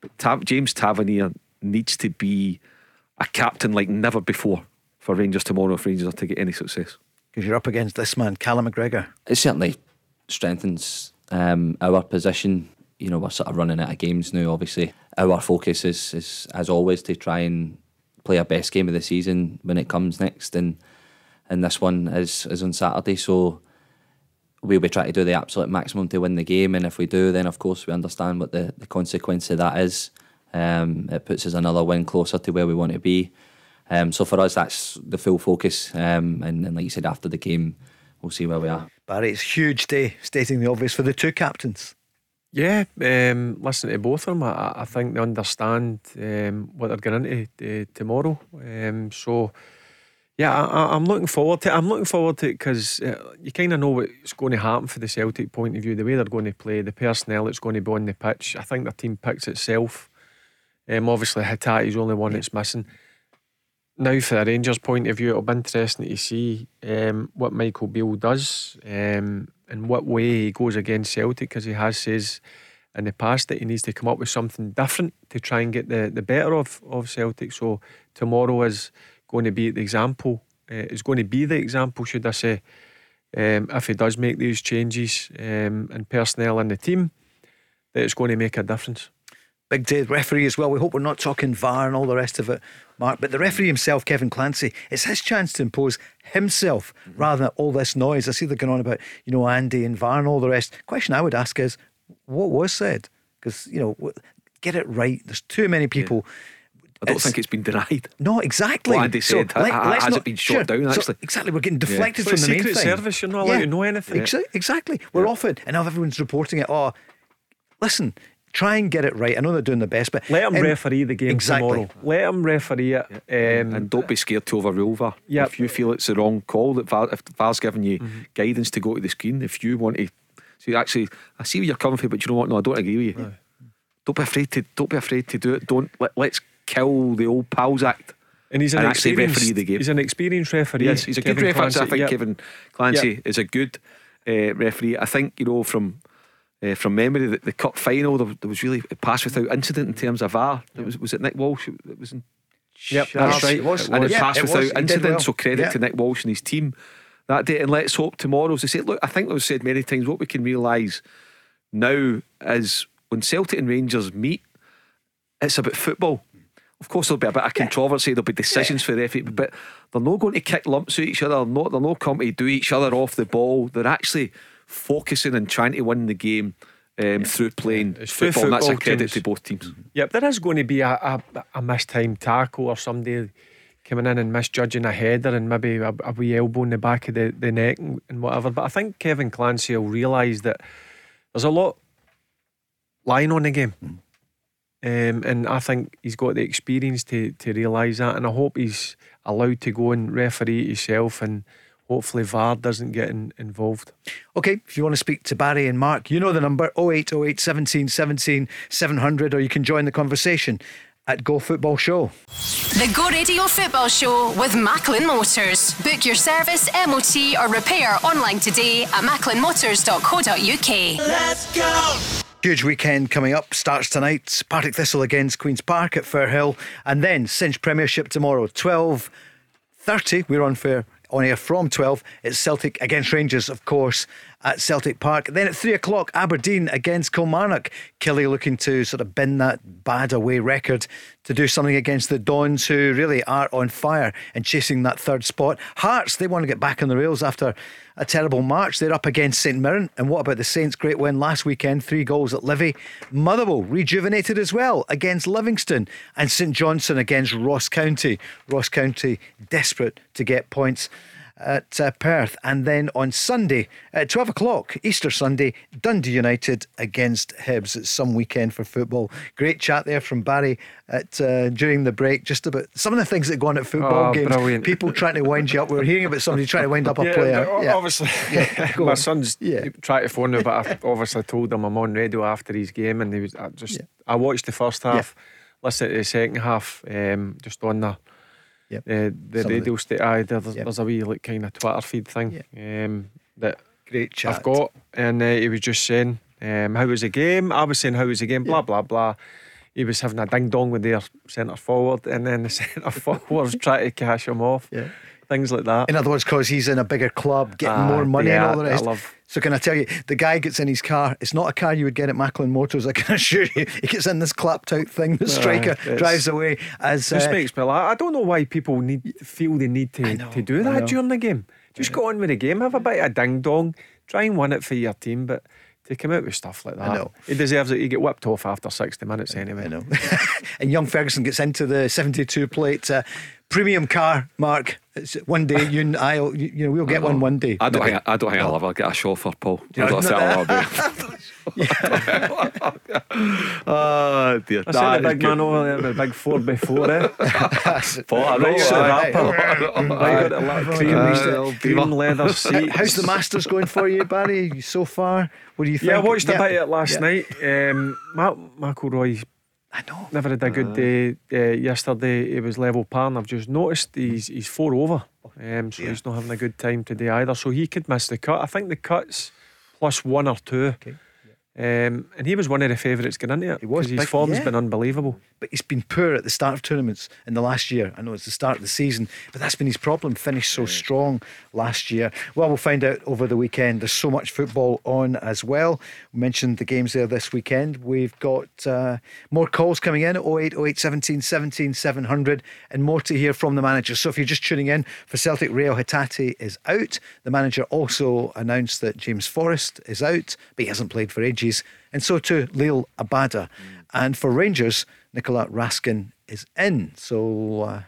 But Tav- James Tavernier needs to be a captain like never before for Rangers tomorrow if Rangers are to get any success. Because you're up against this man, Callum McGregor. it certainly strengthens um, our position. You know, we're sort of running out of games now. Obviously, our focus is, is as always to try and play our best game of the season when it comes next, and and this one is is on Saturday. So we'll be trying to do the absolute maximum to win the game, and if we do, then of course we understand what the, the consequence of that is. Um, it puts us another win closer to where we want to be. Um, so for us, that's the full focus. Um, and, and like you said, after the game, we'll see where we are. Barry, it's huge day, stating the obvious for the two captains. Yeah, um, listen to both of them. I, I think they understand um, what they're going into uh, tomorrow. Um, so, Yeah, I, am looking forward to it. I'm looking forward to it because uh, you kind of know what's going to happen for the Celtic point of view, the way they're going to play, the personnel that's going to be on the pitch. I think the team picks itself. Um, obviously, Hatate's the only one that's missing. Now, for the Rangers' point of view, it'll be interesting to see um, what Michael Beale does um, and what way he goes against Celtic because he has says in the past that he needs to come up with something different to try and get the, the better of, of Celtic. So tomorrow is going to be the example. Uh, is going to be the example, should I say, um, if he does make these changes um, in personnel in the team, that it's going to make a difference. Big day referee as well. We hope we're not talking VAR and all the rest of it, Mark. But the referee himself, Kevin Clancy, it's his chance to impose himself mm-hmm. rather than all this noise. I see they're going on about, you know, Andy and VAR and all the rest. Question I would ask is, what was said? Because, you know, get it right. There's too many people. Yeah I don't it's, think it's been denied. No, exactly. What Andy said, so, let, has not, it been shot sure, down actually? So exactly, we're getting deflected yeah. from the main thing. Service, you're not allowed yeah. to know anything. Exa- exactly. We're yeah. often, and now everyone's reporting it. Oh, listen, try and get it right. I know they're doing the best, but let them referee the game exactly. tomorrow. Let them referee it, um, and don't be scared to overrule VAR. Yep. If you feel it's the wrong call, that VAR, if VAR's giving you mm-hmm. guidance to go to the screen, if you want to, so actually, I see where you're coming from, but you know what? No, I don't agree with you. No. Don't be afraid to. Don't be afraid to do it. Don't let, let's kill the old pals act. And he's an and actually referee the game. He's an experienced referee. Yes, he's a Kevin good referee. I think yep. Kevin Clancy yep. is a good uh, referee. I think you know from uh, from memory the, the cup final there, there, was really a pass without incident in terms of VAR. It was was it Nick Walsh? It was in. Yep, that's right. It was, and it, yeah, passed without was. incident. Well. So credit to Nick Walsh and his team that day. And let's hope tomorrow. As I said, look, I think we've said many times what we can realise now is when Celtic and Rangers meet, it's about football. Of course, there'll be a bit of controversy. There'll be decisions yeah. for the referee, but they're not going to kick lumps at each other. They're not, they're not coming to do each other off the ball. They're actually focusing and trying to win the game um, yeah. through playing yeah. football. football. that's a credit teams. to both teams. Mm-hmm. Yep, there is going to be a, a, a missed time tackle or somebody coming in and misjudging a header and maybe a, a wee elbow in the back of the, the neck and, and whatever. But I think Kevin Clancy will realise that there's a lot lying on the game. Mm. Um, and I think he's got the experience to, to realise that. And I hope he's allowed to go and referee himself and hopefully VAR doesn't get in, involved. Okay, if you want to speak to Barry and Mark, you know the number 0808 17 17 700, or you can join the conversation at Go Football Show. The Go Radio Football Show with Macklin Motors. Book your service, MOT, or repair online today at macklinmotors.co.uk. Let's go! Huge weekend coming up. Starts tonight. Partick Thistle against Queen's Park at Firhill. And then Cinch Premiership tomorrow. 12.30. We're on fair on air from 12. It's Celtic against Rangers, of course, at Celtic Park. Then at 3 o'clock, Aberdeen against Kilmarnock. Killie looking to sort of bin that bad away record to do something against the Dons, who really are on fire and chasing that third spot. Hearts, they want to get back on the rails after a terrible March. They're up against St Mirren. And what about the Saints' great win last weekend? Three goals at Livy. Motherwell rejuvenated as well against Livingston. And St Johnstone against Ross County. Ross County desperate to get points at uh, Perth. And then on Sunday at 12 o'clock, Easter Sunday, Dundee United against Hibs. It's some weekend for football. Great chat there from Barry at uh, during the break, just about some of the things that go on at football oh, games. Brilliant. People trying to wind you up. We were hearing about somebody trying to wind up a [LAUGHS] yeah, player. Yeah. Obviously, yeah, [LAUGHS] my son's yeah. tried to phone me, but I've obviously told him I'm on radio after his game, and he was I just. I watched the first half, listened to the second half, um, just on the Yep. Uh, the Some radio station, aye, there's, yep. there's a wee like kind of Twitter feed thing yep. um, that great chat I've got, and uh, he was just saying, um, "How was the game?" I was saying, "How was the game?" Blah blah blah. He was having a ding dong with their centre forward, and then the [LAUGHS] centre forward was trying to cash him off. Yeah things like that. In other words, because he's in a bigger club, getting uh, more money yeah, and all the rest. I Love... So can I tell you, the guy gets in his car. It's not a car you would get at Macklin Motors. I can [LAUGHS] assure you. He gets in this clapped out thing. The striker uh, drives away as. Uh, laugh. I don't know why people need feel the need to, know, to do that during the game. Just go on with the game. Have a bit of ding dong. Try and win it for your team, but to come out with stuff like that. I know. He deserves it. You get whipped off after 60 minutes anyway. I know. [LAUGHS] and young Ferguson gets into the 72 plate. Uh, premium car, Mark. It's one day you and I, you know, we'll get one one day. I don't. Think, I don't think I'll ever get a chauffeur, Paul. [LAUGHS] I don't say oh [LAUGHS] dear. I see the big man over there with the big four by four, eh? What a Right, so aye. rapper. Right, got a lot of cream, leather How- seats. How's the Masters going for you, Barry? So far, what do you think? Yeah, I watched a bit of it last Yeah. night. Um, Mark McIlroy I know. never had a good day uh, yesterday. He was level par, and I've just noticed he's he's four over. Um, so he's not having a good time today either. So he could miss the cut. I think the cuts plus one or two. Um, and he was one of the favourites going into it. He was his big, form's yeah. been unbelievable. But he's been poor at the start of tournaments in the last year. I know it's the start of the season, but that's been his problem. Finished so strong last year. Well, we'll find out over the weekend. There's so much football on as well. We mentioned the games there this weekend. We've got uh, more calls coming in at 08 08 17 17 700 and more to hear from the manager. So if you're just tuning in for Celtic, Reo Hatate is out. The manager also announced that James Forrest is out, but he hasn't played for ages. And so too, Liel Abada. And for Rangers, Nicolas Raskin is in. So uh,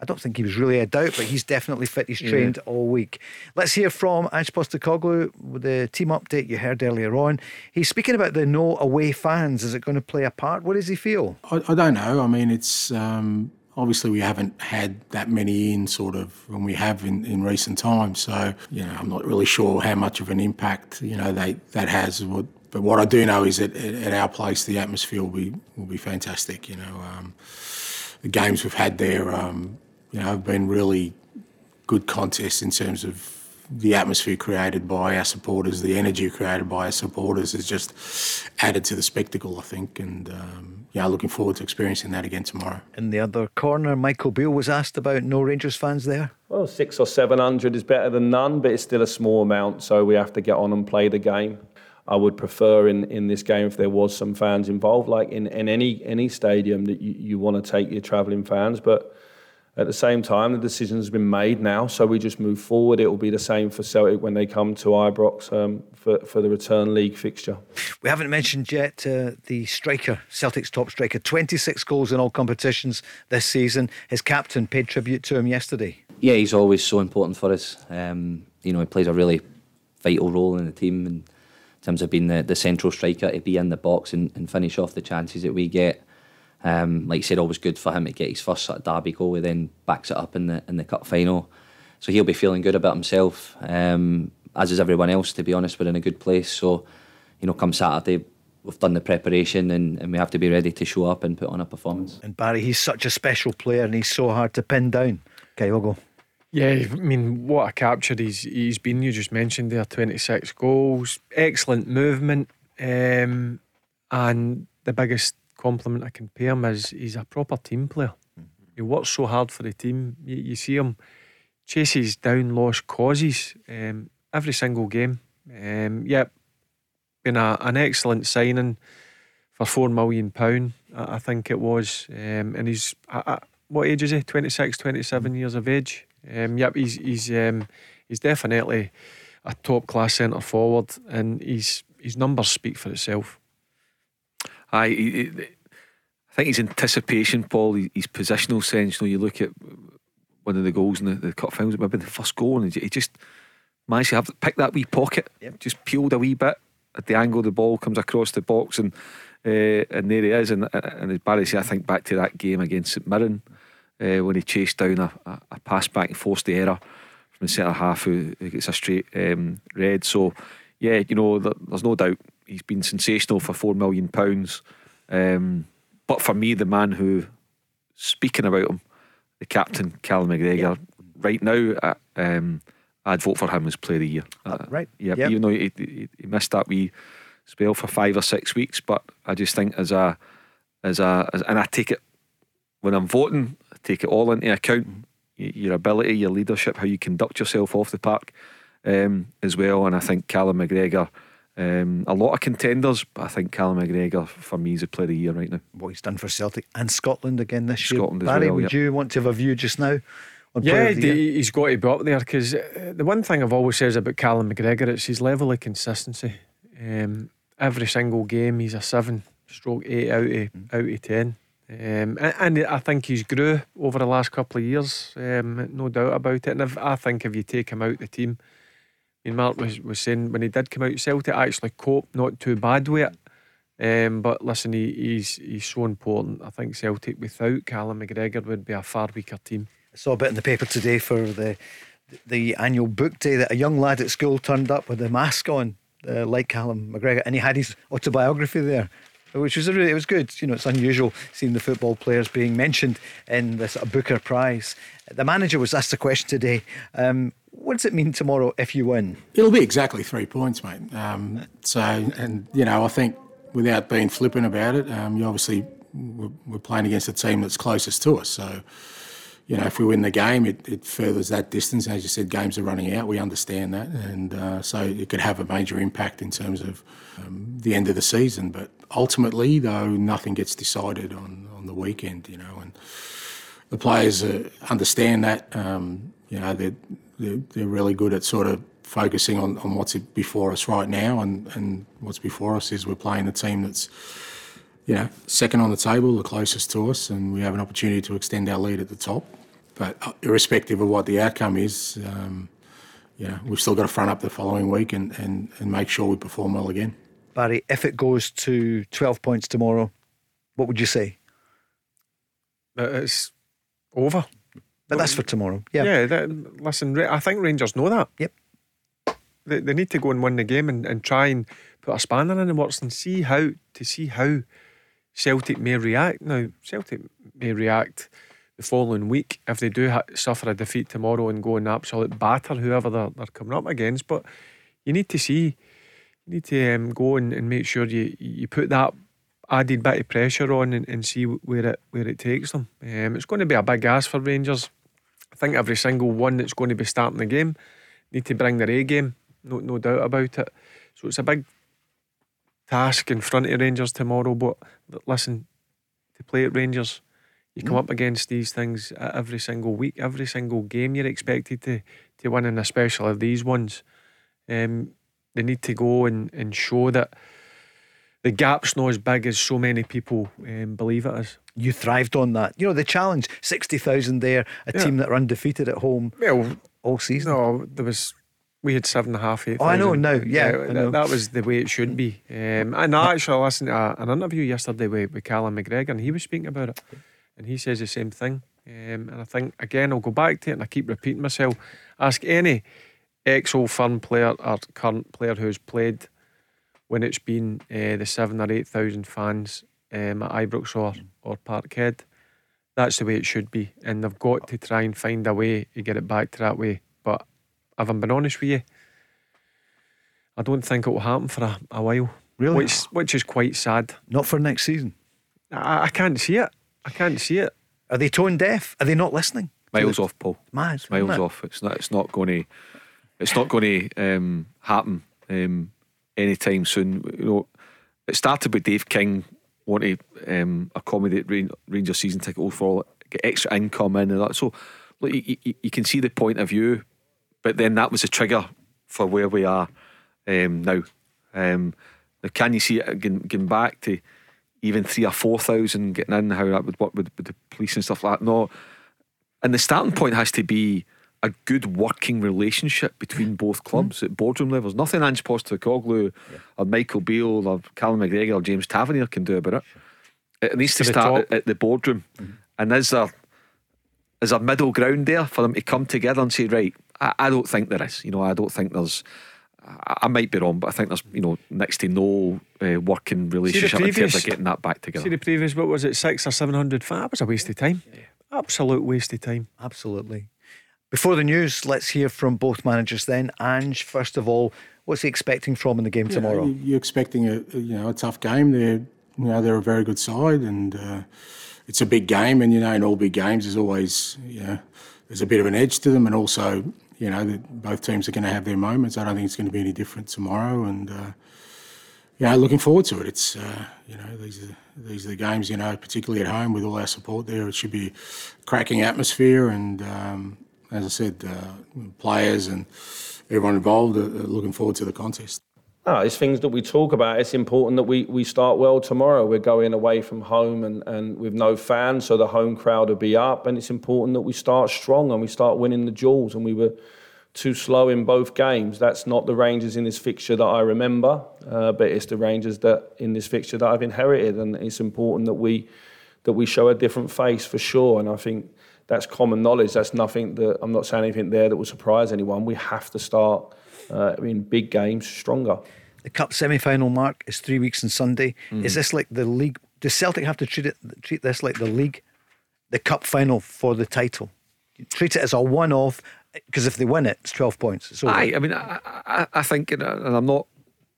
I don't think he was really a doubt, but he's definitely fit. He's trained all week. Let's hear from Ange Postecoglou with the team update you heard earlier on. He's speaking about the no away fans. Is it going to play a part? What does he feel? I, I don't know. I mean, it's um, obviously we haven't had that many in sort of when we have in, in recent times. So you know, I'm not really sure how much of an impact you know they that has. What, but what I do know is that at, at our place, the atmosphere will be will be fantastic. You know, um, the games we've had there, um, you know, have been really good contests in terms of the atmosphere created by our supporters, the energy created by our supporters has just added to the spectacle, I think. And um, yeah, looking forward to experiencing that again tomorrow. In the other corner, Michael Beale was asked about no Rangers fans there. Well, six or seven hundred is better than none, but it's still a small amount, so we have to get on and play the game. I would prefer in, in this game if there was some fans involved, like in, in any any stadium that you, you want to take your travelling fans, but at the same time the decision's been made now, so we just move forward. It will be the same for Celtic when they come to Ibrox um, for, for the return league fixture. We haven't mentioned yet uh, the striker, Celtic's top striker, 26 goals in all competitions this season. His captain paid tribute to him yesterday. yeah, he's always so important for us. Um, you know, he plays a really vital role in the team in terms of being the, the central striker to be in the box and, and finish off the chances that we get. Um, like you said, always good for him to get his first sort of derby goal. He then backs it up in the in the cup final, so he'll be feeling good about himself. Um, as is everyone else, to be honest, we're in a good place. So, you know, come Saturday, we've done the preparation and, and we have to be ready to show up and put on a performance. And Barry, he's such a special player and he's so hard to pin down. Okay, we'll go. Yeah, I mean, what a capture he's he's been. You just mentioned there, twenty six goals, excellent movement, um, and the biggest compliment I can pay him is he's a proper team player. He works so hard for the team. You, you see him chases down lost causes um, every single game. Um, yep, been a, an excellent signing for four million pound. I, I think it was, um, and he's I, I, what age is he? 26, 27 years of age. Um, yep, he's he's um, he's definitely a top class centre forward, and his his numbers speak for itself. Aye, he- he- I think his anticipation, Paul, his his positional sense. You know, you look at one of the goals in the, the cup finals, maybe the first goal, and he he just managed to have pick that wee pocket, just peeled a wee bit at the angle the ball comes across the box, and uh, and there he is. And and as Barry said, I think back to that game against St Mirren uh, when he chased down a, a, a pass back and forced the error from the centre half who, who gets a straight um, red. So yeah, you know, there, there's no doubt he's been sensational for four million pounds. Um, but for me, the man who, speaking about him, the captain, Callum McGregor, right now, uh, um, I'd vote for him as player of the year. Uh, right. Yeah, Yep. even though he, he, he missed that wee spell for five or six weeks, but I just think as a, as a, as, and I take it when I'm voting, take it all into account. Your ability, your leadership, how you conduct yourself off the park, um, as well. And I think Callum McGregor. Um, a lot of contenders, but I think Callum McGregor for me is a player of the year right now. What he's done for Celtic and Scotland again this Scotland as year. Barry, well, would yeah. you want to have a view just now? Yeah, the he's got to be up there because the one thing I've always says about Callum McGregor, it's his level of consistency. Um, every single game, he's a seven stroke eight out of out of ten. Um, and, I think he's grew over the last couple of years, um, no doubt about it. And if, I think if you take him out the team, Ian Mark was, was saying when he did come out, Celtic actually coped not too bad with it. Um, but listen, he, he's he's so important. I think Celtic without Callum McGregor would be a far weaker team. I saw a bit in the paper today for the the annual book day that a young lad at school turned up with a mask on, uh, like Callum McGregor, and he had his autobiography there. Which was really, it was good. You know, it's unusual seeing the football players being mentioned in this Booker Prize. The manager was asked a question today. Um, what does it mean tomorrow if you win? It'll be exactly three points, mate. Um, so, and you know, I think without being flippant about it, um, you obviously we're, we're playing against a team that's closest to us. So, you know, if we win the game, it, it furthers that distance. As you said, games are running out. We understand that, and uh, so it could have a major impact in terms of um, the end of the season. But ultimately, though, nothing gets decided on, on the weekend. You know, and the players uh, understand that. Um, you know, they're, they're, they're really good at sort of focusing on, on what's before us right now, and, and what's before us is we're playing a team that's you know, second on the table, the closest to us, and we have an opportunity to extend our lead at the top. But uh, irrespective of what the outcome is, um, you know, we've still got to front up the following week and, and, and make sure we perform well again. Barry, if it goes to 12 points tomorrow, what would you say? Uh, it's over. But that's for tomorrow. Yeah. Yeah. That, listen, I think Rangers know that. Yep. They, they need to go and win the game and, and try and put a spanner in the works and see how to see how Celtic may react. Now, Celtic may react the following week if they do ha- suffer a defeat tomorrow and go and absolute batter whoever they're, they're coming up against. But you need to see, you need to um, go and, and make sure you you put that added bit of pressure on and, and see where it where it takes them. Um, it's going to be a big ask for Rangers. I think every single one that's going to be starting the game need to bring their A game, no no doubt about it. So it's a big task in front of Rangers tomorrow. But listen, to play at Rangers you come mm. up against these things every single week, every single game. You're expected to to win, and especially these ones. Um, they need to go and, and show that the gap's not as big as so many people um, believe it is. You thrived on that. You know, the challenge 60,000 there, a yeah. team that are undefeated at home well, all season. No, there was. We had seven and a half, eight. Oh, I know now. Yeah, yeah know. that was the way it should be. Um, and I actually listened to an interview yesterday with, with Callum McGregor, and he was speaking about it and he says the same thing. Um, and I think again, I'll go back to it, and I keep repeating myself. Ask any ex Old Firm player or current player who's played when it's been uh, the seven or eight thousand fans um, at Ibrox or or Parkhead. That's the way it should be, and they've got to try and find a way to get it back to that way. But if I'm being honest with you, I don't think it will happen for a, a while. Really, which which is quite sad. Not for next season. I, I can't see it. I can't see it. Are they tone deaf? Are they not listening? Miles off, Paul. Mad, miles it? off. It's not. It's not going to. It's not going to um, happen um, anytime soon. You know, it started with Dave King wanting to um, accommodate Ranger season ticket overall, get extra income in and that. So, look, you, you, you, can see the point of view, but then that was a trigger for where we are um, now. Um, now, can you see it getting, getting back to? even three or four thousand getting in, how that would work with, with the police and stuff like that. No, and the starting point has to be a good working relationship between both clubs mm. at boardroom levels. Nothing Ange Postecoglou yeah. or Michael Beale or Callum McGregor or James Tavernier can do about it. It needs to, to start at, at, the boardroom. Mm. And is there is a middle ground there for them to come together and say, right, I, I don't think there is. You know, I don't think there's I might be wrong, but I think there's you know next to no uh, working relationship previous, in terms of getting that back together. See the previous, what was it, six or seven hundred? That was a waste of time. Yeah. Absolute waste of time. Absolutely. Before the news, let's hear from both managers. Then, Ange, first of all, what's he expecting from in the game yeah, tomorrow? You're expecting a you know a tough game. They're you know they're a very good side, and uh, it's a big game. And you know in all big games, there's always you know there's a bit of an edge to them, and also you know, both teams are going to have their moments. I don't think it's going to be any different tomorrow. And, uh, you know, looking forward to it. It's, uh, you know, these are, these are the games, you know, particularly at home with all our support there. It should be cracking atmosphere. And, um, as I said, uh, players and everyone involved are looking forward to the contest. No, it's things that we talk about. It's important that we, we start well tomorrow. We're going away from home and, and with no fans, so the home crowd will be up. And it's important that we start strong and we start winning the duels. And we were too slow in both games. That's not the Rangers in this fixture that I remember, uh, but it's the Rangers that in this fixture that I've inherited, and it's important that we that we show a different face for sure. And I think that's common knowledge. That's nothing that I'm not saying anything there that will surprise anyone. We have to start uh, in big games stronger. The cup semi-final mark is three weeks on Sunday. Mm. Is this like the league? Does Celtic have to treat it treat this like the league, the cup final for the title? treat it as a one-off because if they win it, it's twelve points. So I, I mean, I, I, I think, and I'm not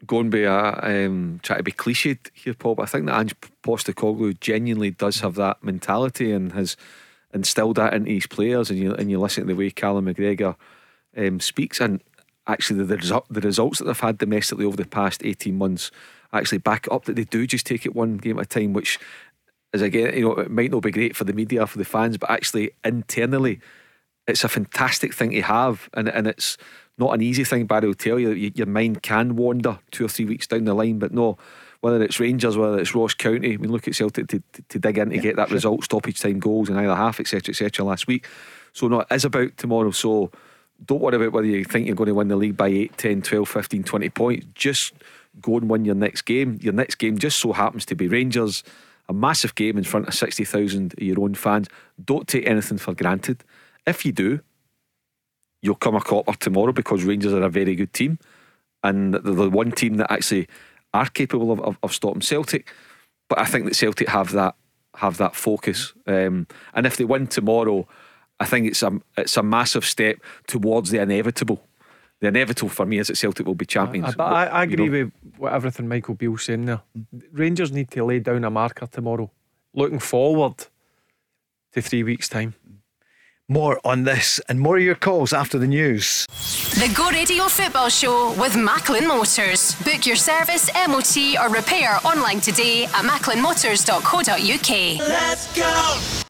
going by a um, try to be cliched here, Paul, but I think that Ange Postecoglou genuinely does have that mentality and has instilled that into his players. And you and you listen to the way Callum McGregor um, speaks, and actually the, the, the results that they've had domestically over the past eighteen months actually back up that they do just take it one game at a time, which is again, you know, it might not be great for the media, for the fans, but actually internally, it's a fantastic thing to have, and and it's not an easy thing. Barry will tell you your mind can wander two or three weeks down the line, but no. Whether it's Rangers, whether it's Ross County, I mean, look at Celtic to, to, to dig in to yeah, get that sure. result, stoppage time goals in either half, etc., etc. last week. So, no, it is about tomorrow. So, don't worry about whether you think you're going to win the league by 8, 10, 12, 15, 20 points. Just go and win your next game. Your next game just so happens to be Rangers, a massive game in front of 60,000 of your own fans. Don't take anything for granted. If you do, you'll come a copper tomorrow because Rangers are a very good team and they're the one team that actually are capable of, of, of stopping Celtic. But I think that Celtic have that have that focus. Um, and if they win tomorrow, I think it's a it's a massive step towards the inevitable. The inevitable for me is that Celtic will be champions. I, I, I agree you know. with everything Michael Beale's saying there. Rangers need to lay down a marker tomorrow. Looking forward to three weeks' time. More on this and more of your calls after the news. The Go Radio Football Show with Macklin Motors. Book your service, MOT, or repair online today at macklinmotors.co.uk. Let's go!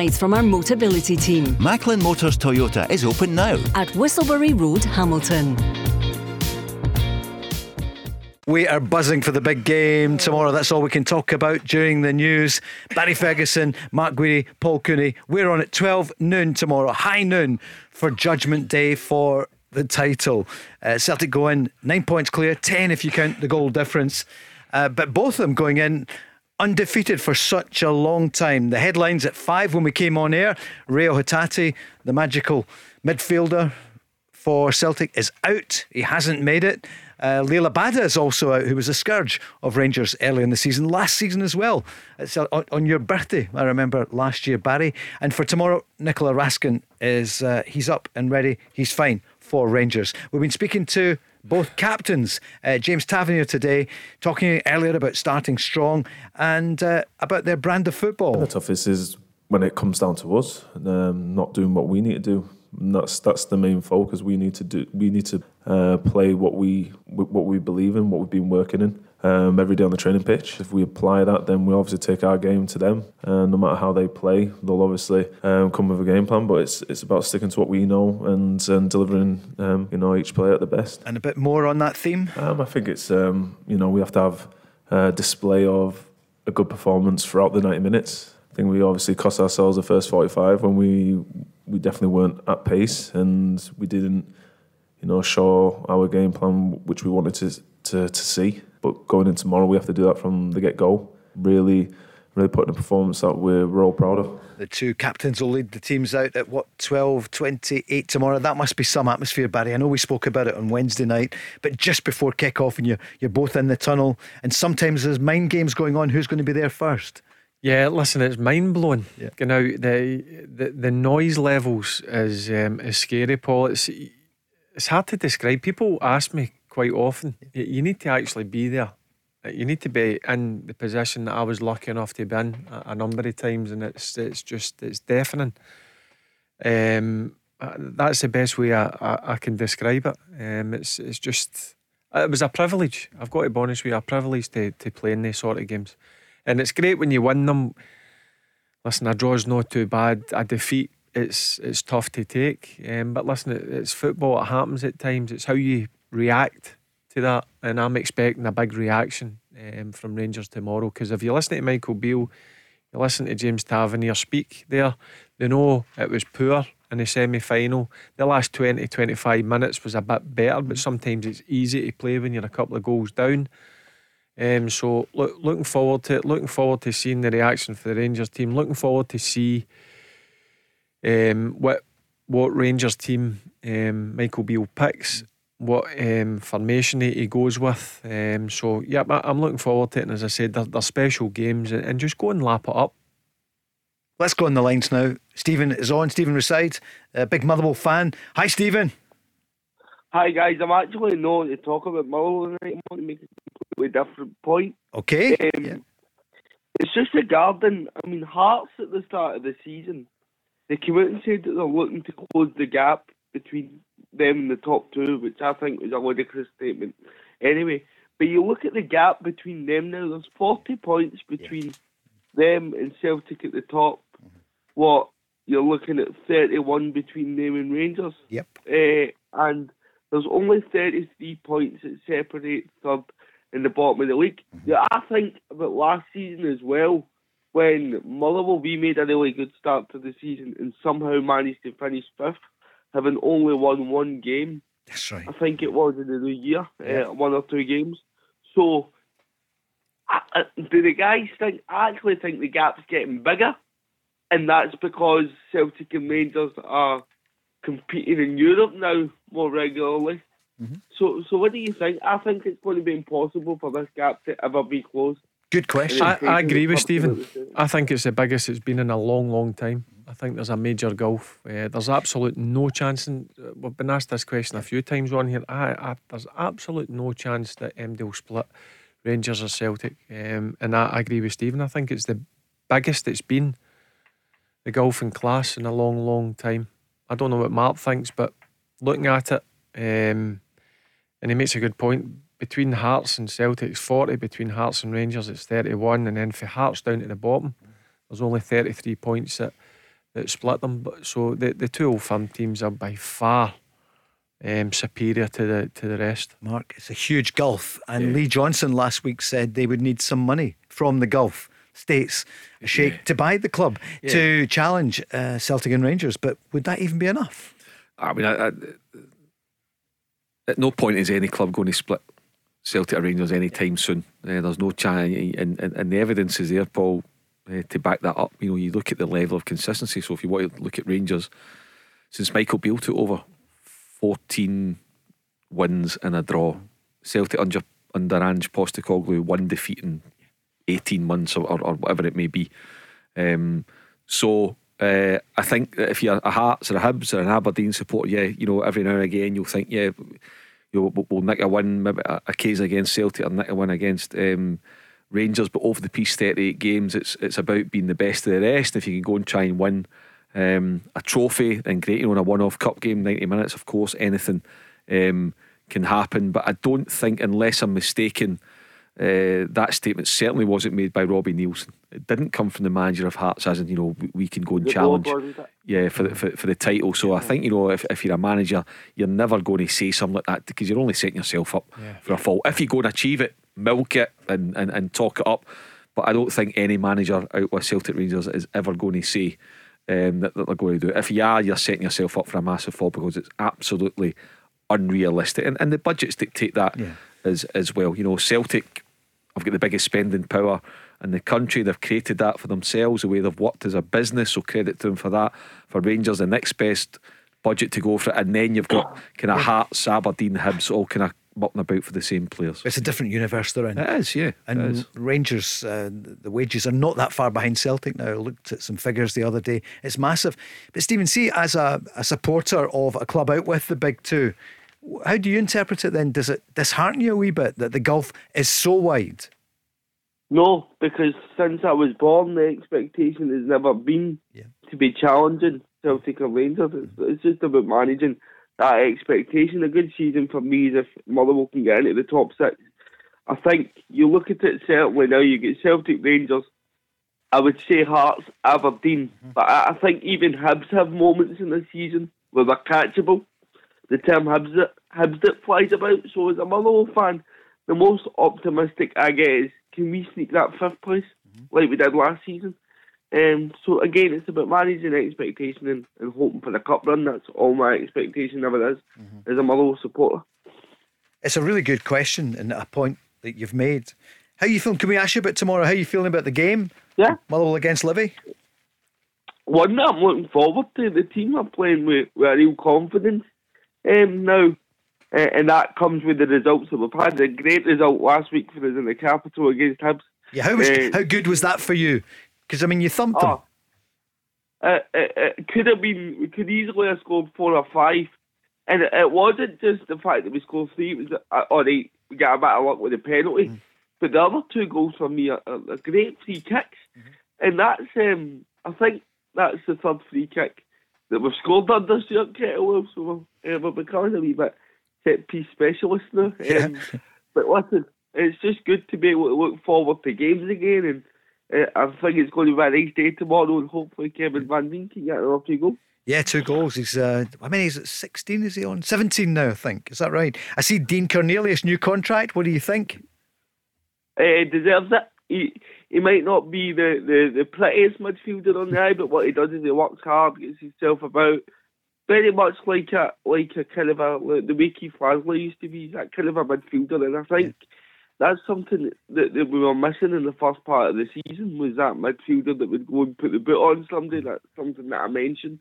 from our Motability team. Macklin Motors Toyota is open now at Whistleberry Road, Hamilton. We are buzzing for the big game tomorrow. That's all we can talk about during the news. Barry Ferguson, Mark Guidi, Paul Cooney. We're on at 12 noon tomorrow, high noon for Judgment Day for the title. Uh, Celtic going nine points clear, 10 if you count the goal difference. Uh, but both of them going in undefeated for such a long time. The headlines at five when we came on air Reo Hatate, the magical midfielder for Celtic, is out. He hasn't made it. Uh, Liel Abada is also out, who was a scourge of Rangers early in the season, last season as well. It's on, on your birthday, I remember last year, Barry. And for tomorrow, Nicolas Raskin is uh, he's up and ready. He's fine for Rangers. We've been speaking to both captains. Uh, James Tavernier today talking earlier about starting strong and uh, about their brand of football. The toughest is when it comes down to us, um, not doing what we need to do. That's that's the main focus. We need to do. We need to uh, play what we what we believe in, what we've been working in um, every day on the training pitch. If we apply that, then we obviously take our game to them. And no matter how they play, they'll obviously um, come with a game plan. But it's it's about sticking to what we know and, and delivering, um, you know, each player at the best. And a bit more on that theme. Um, I think it's um, you know we have to have a display of a good performance throughout the 90 minutes. I think we obviously cost ourselves the first 45 when we we definitely weren't at pace and we didn't, you know, show our game plan which we wanted to to, to see. But going in tomorrow, we have to do that from the get go. Really, really putting a performance that we're, we're all proud of. The two captains will lead the teams out at what 12 28 tomorrow. That must be some atmosphere, Barry. I know we spoke about it on Wednesday night, but just before kick off, and you're, you're both in the tunnel, and sometimes there's mind games going on. Who's going to be there first? Yeah, listen, it's mind blowing. Yeah. You know, the, the the noise levels is um, is scary, Paul. It's it's hard to describe. People ask me quite often. You need to actually be there. You need to be in the position that I was lucky enough to be in a, number of times, and it's it's just it's deafening. Um, uh, that's the best way I, I, I can describe it. Um, it's it's just it was a privilege. I've got to be honest with you, a privilege to, to play in these sort of games, and it's great when you win them. Listen, a draw's not too bad. A defeat, it's it's tough to take. Um, but listen, it, it's football. It happens at times. It's how you react to that, and I'm expecting a big reaction um, from Rangers tomorrow. Because if you listen to Michael Beale, you listen to James Tavernier speak there, they know it was poor in the semi final. The last 20 25 minutes was a bit better, but sometimes it's easy to play when you're a couple of goals down. Um, so look, looking forward to it, looking forward to seeing the reaction for the Rangers team. Looking forward to see um, what what Rangers team um, Michael Beale picks, what um, formation he, he goes with. Um, so yeah, I'm looking forward to it. And as I said, they're, they're special games, and, and just go and lap it up. Let's go on the lines now. Stephen is on. Stephen Reside, a big Motherwell fan. Hi, Stephen. Hi guys, I'm actually not to talk about Motherwell tonight. I want to make a completely different point. Okay. Um, yeah. It's just regarding, I mean, Hearts at the start of the season, they came out and said that they're looking to close the gap between them in the top two, which I think was a ludicrous statement. Anyway, but you look at the gap between them now, there's 40 points between yeah. them and Celtic at the top what you're looking at 31 between them and Rangers. Yep. Uh, and there's only 33 points that separate third and the bottom of the league. Mm-hmm. Yeah, I think about last season as well, when Motherwell we made a really good start to the season and somehow managed to finish fifth, having only won one game. That's right. I think it was in the new year, yeah. uh, one or two games. So, uh, do the guys think? I actually think the gap's getting bigger and that's because Celtic and Rangers are competing in Europe now more regularly. Mm-hmm. So, so what do you think? I think it's going to be impossible for this gap to ever be closed. Good question. I, I agree with Stephen. I think it's the biggest it's been in a long, long time. I think there's a major gulf. Uh, there's absolute no chance, and uh, we've been asked this question a few times on here. I, I, there's absolute no chance that MD will split Rangers or Celtic. Um, and I, I agree with Stephen. I think it's the biggest it's been the golfing class in a long, long time. I don't know what Mark thinks, but looking at it, um, and he makes a good point. Between Hearts and Celtic, it's 40. Between Hearts and Rangers, it's 31. And then for Hearts down at the bottom, there's only 33 points that, that split them. But So the, the two old firm teams are by far um, superior to the to the rest. Mark, it's a huge gulf. And yeah. Lee Johnson last week said they would need some money from the gulf states a sheikh yeah. to buy the club yeah. to challenge uh, Celtic and Rangers. But would that even be enough? I mean, I, I, at no point is any club going to split Celtic or Rangers anytime soon. Uh, there's no chance, and, and, and, the evidence is there, Paul, uh, to back that up. You know, you look at the level of consistency. So if you want to look at Rangers, since Michael Beale took over, 14 wins and a draw. Celtic under under Ange Postecoglou, one defeat in 18 months or, or, or whatever it may be. Um, so uh, I think if you're a Hearts or a Hibs or an Aberdeen supporter, yeah, you know, every now and again you'll think, yeah, you know, we'll nick a win, maybe a, a case against Celtic or nick a win against um, Rangers, but over the piece 38 games, it's it's about being the best of the rest. If you can go and try and win um, a trophy, then great. You know, in a one-off cup game, 90 minutes, of course, anything um, can happen. But I don't think, unless I'm mistaken, uh, that statement certainly wasn't made by Robbie Neilson. It didn't come from the manager of Hearts, as in, you know, we, we can go and the challenge. yeah, for the, for, for the title. So yeah. I think, you know, if, if you're a manager, you're never going to say something like that because you're only setting yourself up yeah. for a fall. If you go and achieve it, milk it and, and, and talk it up. But I don't think any manager out with Celtic Rangers is ever going to say um, that, that, they're going to do it. If you are, you're setting yourself up for a massive fall because it's absolutely unrealistic. And, and the budgets dictate that yeah. as, as well. You know, Celtic have got the biggest spending power in the country. They've created that for themselves, the way they've worked as a business. So credit to them for that. For Rangers, the next best budget to go for it. And then you've got kind of Hearts, Aberdeen, Hibs, all kind of mucking about for the same players. It's a different universe they're in. It is, yeah. And is. Rangers, uh, the wages are not that far behind Celtic now. I looked at some figures the other day. It's massive. But Stephen, see, as a, a supporter of a club out with the big two, how do you interpret it then? Does it dishearten you a wee bit that the gulf is so wide? No, because since I was born, the expectation has never been yeah. to be challenging Celtic or Rangers. It's, it's just about managing that expectation. A good season for me is if Motherwell can get into the top six. I think you look at it certainly now. You get Celtic, Rangers. I would say Hearts, Aberdeen, mm-hmm. but I, think even Hibs have moments in the season where they're catchable. The term Hibs it, Hibs it flies about. So as a Motherwell fan, the most optimistic I get is can we sneak that fifth place mm-hmm. like we did last season? Um, so again, it's about managing expectation and, and, hoping for the cup run. That's all my expectation ever is mm-hmm. as a Motherwell supporter. It's a really good question and a point that you've made. How you feeling? Can we ask you about tomorrow? How you feeling about the game? Yeah, Motherwell against Livy. One that I'm looking forward to. The team are playing with, with a real confidence um, now, uh, and that comes with the results that we've had. A great result last week for us in the capital against Hibs. Yeah, how was, uh, how good was that for you? Because I mean, you thumped them. Uh, it, it, could have been. We could easily have scored four or five, and it, it wasn't just the fact that we scored three. It was uh, all right. We got a bit of luck with the penalty, mm. but the other two goals for me are, are, are great free kicks, mm-hmm. and that's. Um, I think that's the third free kick that we've scored under Stuart Kettlewell, so we're, uh, we're becoming a wee bit set piece specialists now. [LAUGHS] Um, but listen, it's just good to be able to look forward to games again and uh, I think it's going to be a nice day tomorrow, and hopefully Kevin Van Veen can get another two goals. Yeah, two goals. He's uh, how many is it? Sixteen is he on? Seventeen now, I think. Is that right? I see Dean Cornelius new contract. What do you think? Uh, deserves it. He he might not be the, the, the prettiest midfielder on the eye, but what he does is he works hard, gets himself about. Very much like a like a kind of a like the way Keith Lasley used to be, that kind of a midfielder, and I think. Yeah that's something that, that we were missing in the first part of the season was that midfielder that would go and put the boot on somebody. That's something that I mentioned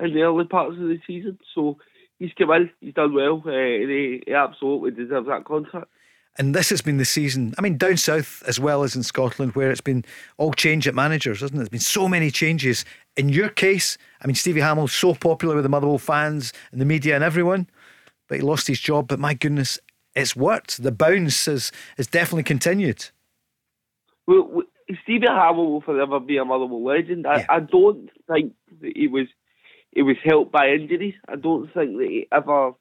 in the early parts of the season. So he's come in, he's done well, uh, and he, he absolutely deserves that contract. And this has been the season, I mean, down south as well as in Scotland, where it's been all change at managers, hasn't it? There's been so many changes. In your case, I mean, Stevie Hammell's so popular with the Motherwell fans and the media and everyone, but he lost his job. But my goodness, it's worked. The bounce has, has definitely continued. Well, Stevie Hammell will forever be a Motherwell legend. I, yeah. I don't think that he was he was helped by injuries. I don't think that he ever uh,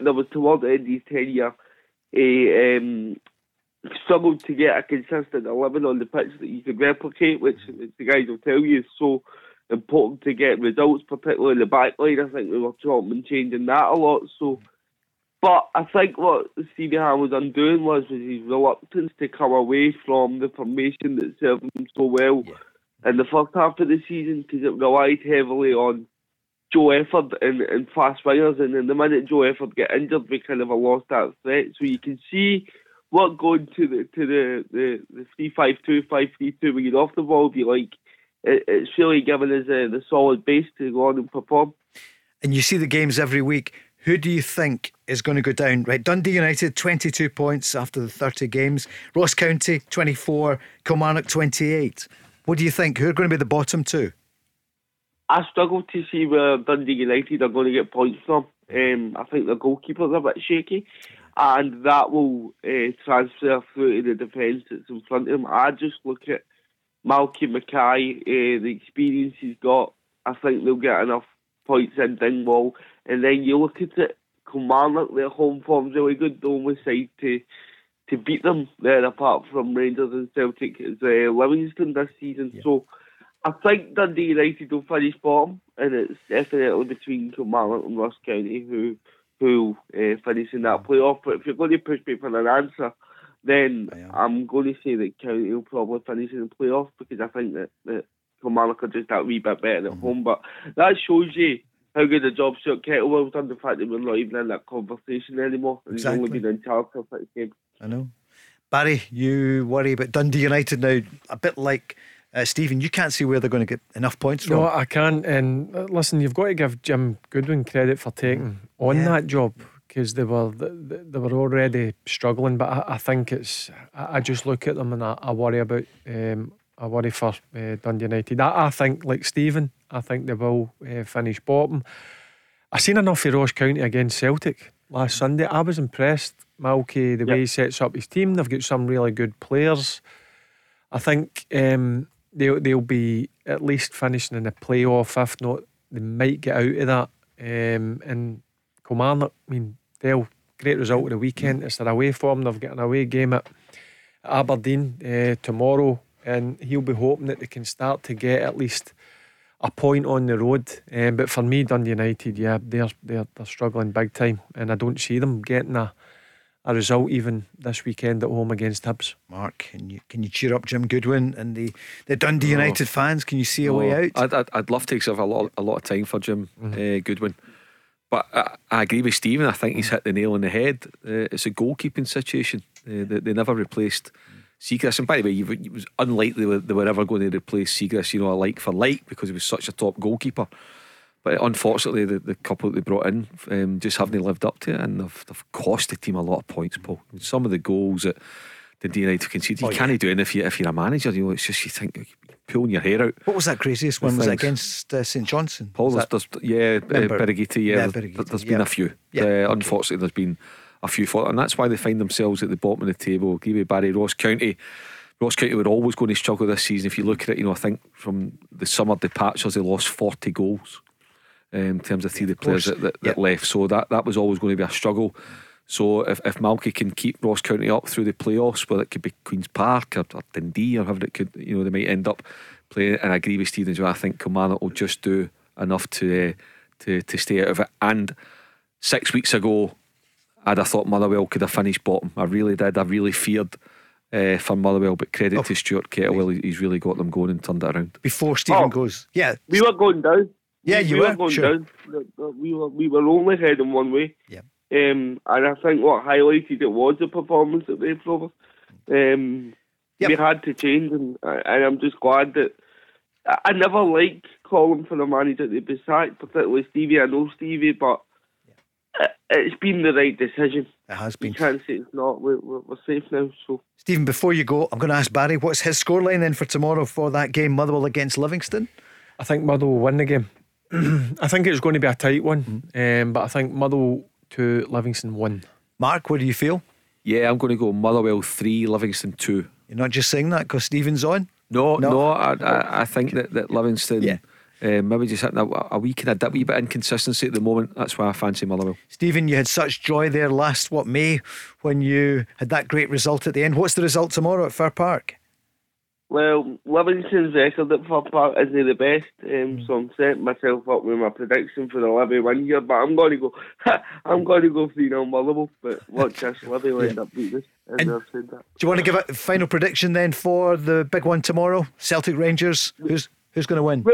there was towards the end of his tenure he um, struggled to get a consistent eleven on the pitch that you could replicate, which the guys will tell you is so important to get results, particularly in the back line. I think we were chopping and changing that a lot. So but I think what Stevie Ham was undoing was, was his reluctance to come away from the formation that served him so well yeah. in the first half of the season because it relied heavily on Joe Efford and, and fast wingers. And then the minute Joe Efford get injured, we kind of lost that threat. So you can see what going to the to the the, the three five two five three two when you're off the ball, be like it, it's really given us uh, the solid base to go on and perform. And you see the games every week. Who do you think is going to go down? Right, Dundee United, 22 points after the 30 games. Ross County, 24. Kilmarnock, 28. What do you think? Who are going to be the bottom two? I struggle to see where Dundee United are going to get points from. Um, I think the goalkeeper's are a bit shaky, and that will uh, transfer through to the defence that's in front of him. I just look at Malky Mackay, uh, the experience he's got. I think they'll get enough points in Dingwall. And then you look at it, Kilmarnock, their home form's really good. The only side to to beat them there, apart from Rangers and Celtic, is uh, Livingston this season. Yeah. So I think Dundee United will finish bottom, and it's definitely between Kilmarnock and Ross County who who uh, finish in that playoff. But if you're going to push me for an answer, then I'm going to say that County will probably finish in the playoff because I think that, that Kilmarnock are just that wee bit better at mm-hmm. home. But that shows you how good a job Stuart Kettlewell's done. The fact that we're not even in that conversation anymore. And exactly. He's only been in charge for six games. I know. Barry, you worry about Dundee United now, a bit like uh, Stephen. You can't see where they're going to get enough points from. No, I can't. And uh, listen, you've got to give Jim Goodwin credit for taking on yeah. that job because they were they, they, were already struggling. But I, I think it's I, I, just look at them and I, I worry about um, I worry for uh, Dundee United. I, I, think, like Stephen, I think they will uh, finish bottom. I seen enough of Ross County against Celtic last Sunday. I was impressed, Malky, the yep. way he sets up his team. They've got some really good players. I think um, they'll, they'll be at least finishing in the playoff, if not they might get out of that. Um, and Kilmarnock, I mean, Dale, great result of the weekend. It's their away form. They've got an away game at Aberdeen uh, tomorrow, and he'll be hoping that they can start to get at least a point on the road. Um, but for me, Dundee United, yeah, they're they're they're struggling big time, and I don't see them getting a a result even this weekend at home against Hibs. Mark, can you can you cheer up Jim Goodwin and the, the Dundee No. United fans? Can you see a No, way out? I'd, I'd, I'd love to have a lot, a lot of time for Jim uh, Goodwin. But I, I agree with Stephen. I think he's hit the nail on the head. Uh, it's a goalkeeping situation. Uh, they, they never replaced Siegrist. And by the way, it was unlikely they were, ever going to replace Siegrist, you know, a like for like, because he was such a top goalkeeper. But unfortunately, the, the couple that they brought in um, just haven't lived up to it, and they've, they've cost the team a lot of points, Paul. Some of the goals that the D United conceded, you Oh, yeah. can't do it if, you, if you're a manager. You know, it's just you think pulling your hair out. What was that craziest one? Was it against uh, St Johnstone? Paul, there's, there's, yeah, uh, Birighitti, yeah, yeah, there's, Birighitti, there's been a few. Yeah, Uh, okay. Unfortunately, there's been a few for, and that's why they find themselves at the bottom of the table. Give you Barry Ross County. Ross County were always going to struggle this season. If you look at it, you know, I think from the summer departures, they lost 40 goals um, in terms of three of the players that, that, that left. So that, that was always going to be a struggle. So if, if Malky can keep Ross County up through the playoffs, whether it could be Queen's Park or, or Dundee or however it could, you know, they might end up playing. And I agree with well. I think Kilmarnock will just do enough to uh, to to stay out of it. And six weeks ago, I'd have thought Motherwell could have finished bottom. I really did. I really feared uh, for Motherwell, but credit to Stuart Kettlewell, he- he's really got them going and turned it around. Before Stephen Oh. goes, yeah, We were going down. Yeah, we, you we were, were going sure. down. The- the- We were we were only heading one way. Yeah. Um, and I think what highlighted it was the performance that they put us. Um, we had to change, and, and I'm just glad that I, I never liked calling for the manager to be sacked, particularly Stevie. I know Stevie, but it, it's been the right decision. It has been. You can't say it's not. We're, we're, we're safe now. So Stephen, before you go, I'm going to ask Barry, what's his scoreline then for tomorrow for that game, Motherwell against Livingston? I think Motherwell will win the game. [CLEARS THROAT] I think it's going to be a tight one, Mm. um, but I think Motherwell to Livingston one. Mark, what do you feel? Yeah, I'm going to go Motherwell 3, Livingston 2. You're not just saying that because Stephen's on? No, No. no, I, I, I think that, that Livingston uh, maybe just hitting a, a wee kind of dip, wee bit inconsistency at the moment. That's why I fancy Motherwell. Stephen, you had such joy there last, what, May, when you had that great result at the end. What's the result tomorrow at Fir Park? Well, Livingston's record at Fir Park isn't the best, um, so I'm setting myself up with my prediction for the Levy win here. But I'm going to go, [LAUGHS] I'm going to go three 0 Motherwell. But watch this, [LAUGHS] Levy will end up beating us. As I've said that. Do you want to give a final prediction then for the big one tomorrow? Celtic Rangers. Who's who's going to win?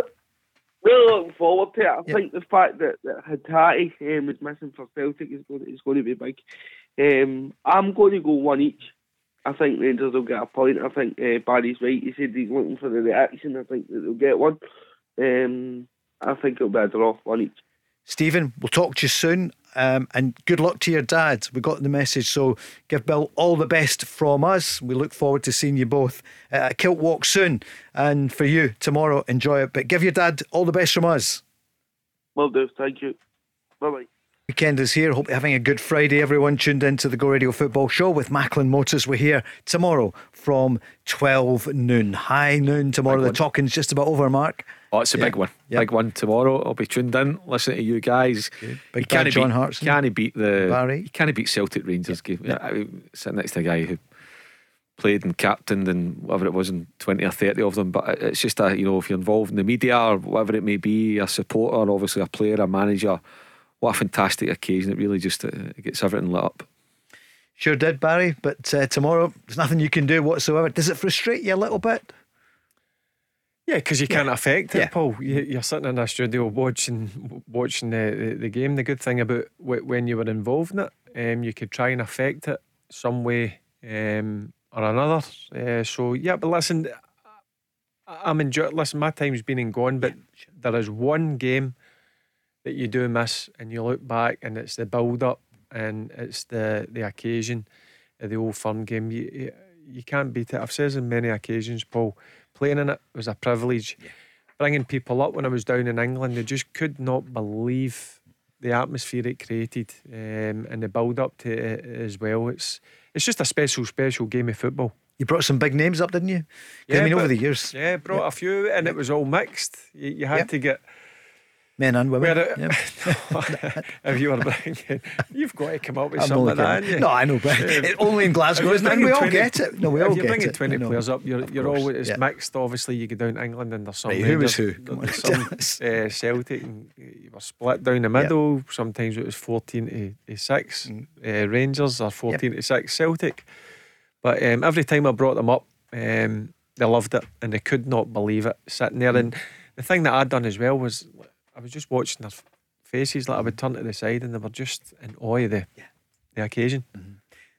Really looking forward to it. I think the fact that, that Hatate um, is missing for Celtic is going to, is going to be big. Um, I'm going to go one each. I think Rangers will get a point. I think uh, Barry's right. He said he's looking for the reaction. I think that they'll get one. Um, I think it'll be a draw, one each. Stephen, we'll talk to you soon. Um, and good luck to your dad. We got the message. So give Bill all the best from us. We look forward to seeing you both at a kilt walk soon. And for you tomorrow, enjoy it. But give your dad all the best from us. Well do. Thank you. Bye bye. Weekend is here. Hope you're having a good Friday. Everyone tuned in to the Go Radio Football Show with Macklin Motors. We're here tomorrow from 12 noon. High noon tomorrow. The talking's just about over, Mark. Oh, it's a Yeah. big one. Yeah. Big one tomorrow. I'll be tuned in, listening to you guys. Big you John beat, Hartson. Can't beat the Barry. You can't beat Celtic Rangers game. I, I, sitting next to a guy who played and captained and whatever it was, in twenty or thirty of them. But it's just a you know if you're involved in the media or whatever it may be, a supporter, obviously a player, a manager. What a fantastic occasion! It really just uh, it gets everything lit up. Sure did, Barry. But uh, tomorrow, there's nothing you can do whatsoever. Does it frustrate you a little bit? Yeah, because you can't affect it, Yeah. Paul. You, you're sitting in a studio watching watching the, the, the game. The good thing about when you were involved in it, um, you could try and affect it some way um, or another. Uh, so yeah, but listen, I'm enjoying. Listen, my time's been and gone, but there is one game that you do miss, and you look back, and it's the build up, and it's the the occasion of the old firm game. You, you you can't beat it. I've said on many occasions, Paul. Playing in it was a privilege. Bringing people up when I was down in England, they just could not believe the atmosphere it created um, and the build up to it as well. It's it's just a special, special game of football. You brought some big names up, didn't you? 'Cause, I mean, over the years. Yeah, brought a few, and it was all mixed. You, you had Yeah. to get Men and women. Where it- yeah. [LAUGHS] if you were bringing, you've got to come up with I'm something like that. you? No, I know, but it- [LAUGHS] only in Glasgow, isn't it? We all get it. No, we if all you're get bringing it. 20 I players up, you're, you're always it's yeah. mixed. Obviously, you go down to England and there's some Right, who was who? There's some [LAUGHS] uh, Celtic, and you were split down the middle. Sometimes it was 14 to, to 6 Mm. uh, Rangers are 14 to 6 Celtic. But um, every time I brought them up, um, they loved it and they could not believe it sitting there. And the thing that I'd done as well was I was just watching their faces. Like I would turn to the side and they were just in awe of the, the occasion.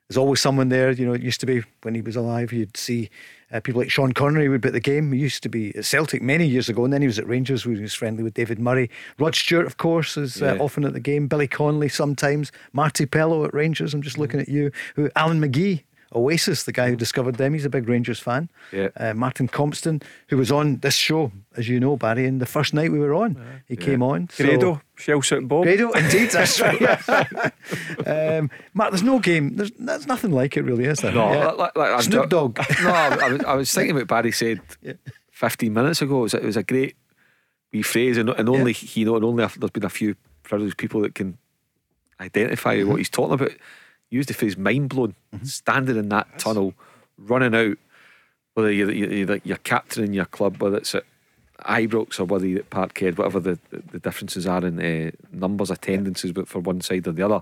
There's always someone there. You know, it used to be when he was alive, you'd see uh, people like Sean Connery would be at the game. He used to be at Celtic many years ago, and then he was at Rangers where he was friendly with David Murray. Rod Stewart, of course, is uh, Yeah. often at the game. Billy Connolly sometimes. Marti Pellow at Rangers. I'm just looking at you. Who Alan McGee. Oasis, the guy who discovered them, he's a big Rangers fan. Yeah. Uh, Martin Compston, who was on this show, as you know, Barry, and the first night we were on, he came on. so- Grado, Shell Suit Bob. Grado, indeed, that's [LAUGHS] right. um, Mark, there's no game. There's, there's nothing like it, really, is there? No, Yeah. like, like, I'm Snoop Dogg. [LAUGHS] no, I, I was, I was thinking what Barry said 15 minutes ago. It was, it was a great wee phrase, and, and only he know, and only if there's been a few privileged people that can identify Mm-hmm. what he's talking about. Used the phrase mind blown, standing in that tunnel, running out, whether you're, you're, you're, captaining your club, whether it's at Ibrox or whether you're at Parkhead, whatever the, the differences are in uh, numbers, attendances, but for one side or the other.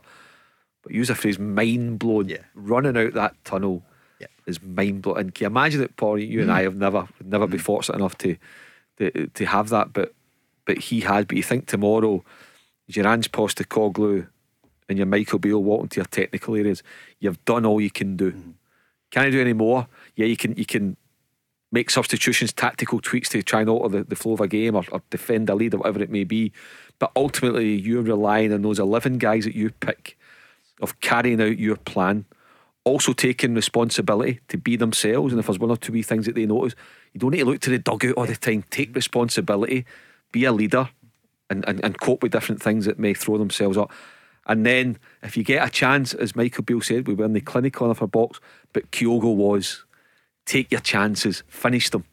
But use the phrase mind blown, running out that tunnel is mind blowing. And can you imagine it, Paul? You and Mm. I have never never been fortunate enough to, to to have that, but but he had. But you think tomorrow, your Ange Postecoglou and your Michael Beale walk into your technical areas. You've done all you can do. Mm-hmm. Can I do any more? Yeah, you can. You can make substitutions, tactical tweaks to try and alter the, the flow of a game or, or defend a lead or whatever it may be. But ultimately, you're relying on those 11 guys that you pick of carrying out your plan, also taking responsibility to be themselves. And if there's one or two wee things that they notice, you don't need to look to the dugout all the time. Take responsibility, be a leader, and, and, and cope with different things that may throw themselves up. And then, if you get a chance, as Michael Beale said, we were in the clinical of our box, but Kyogo was take your chances, finish them.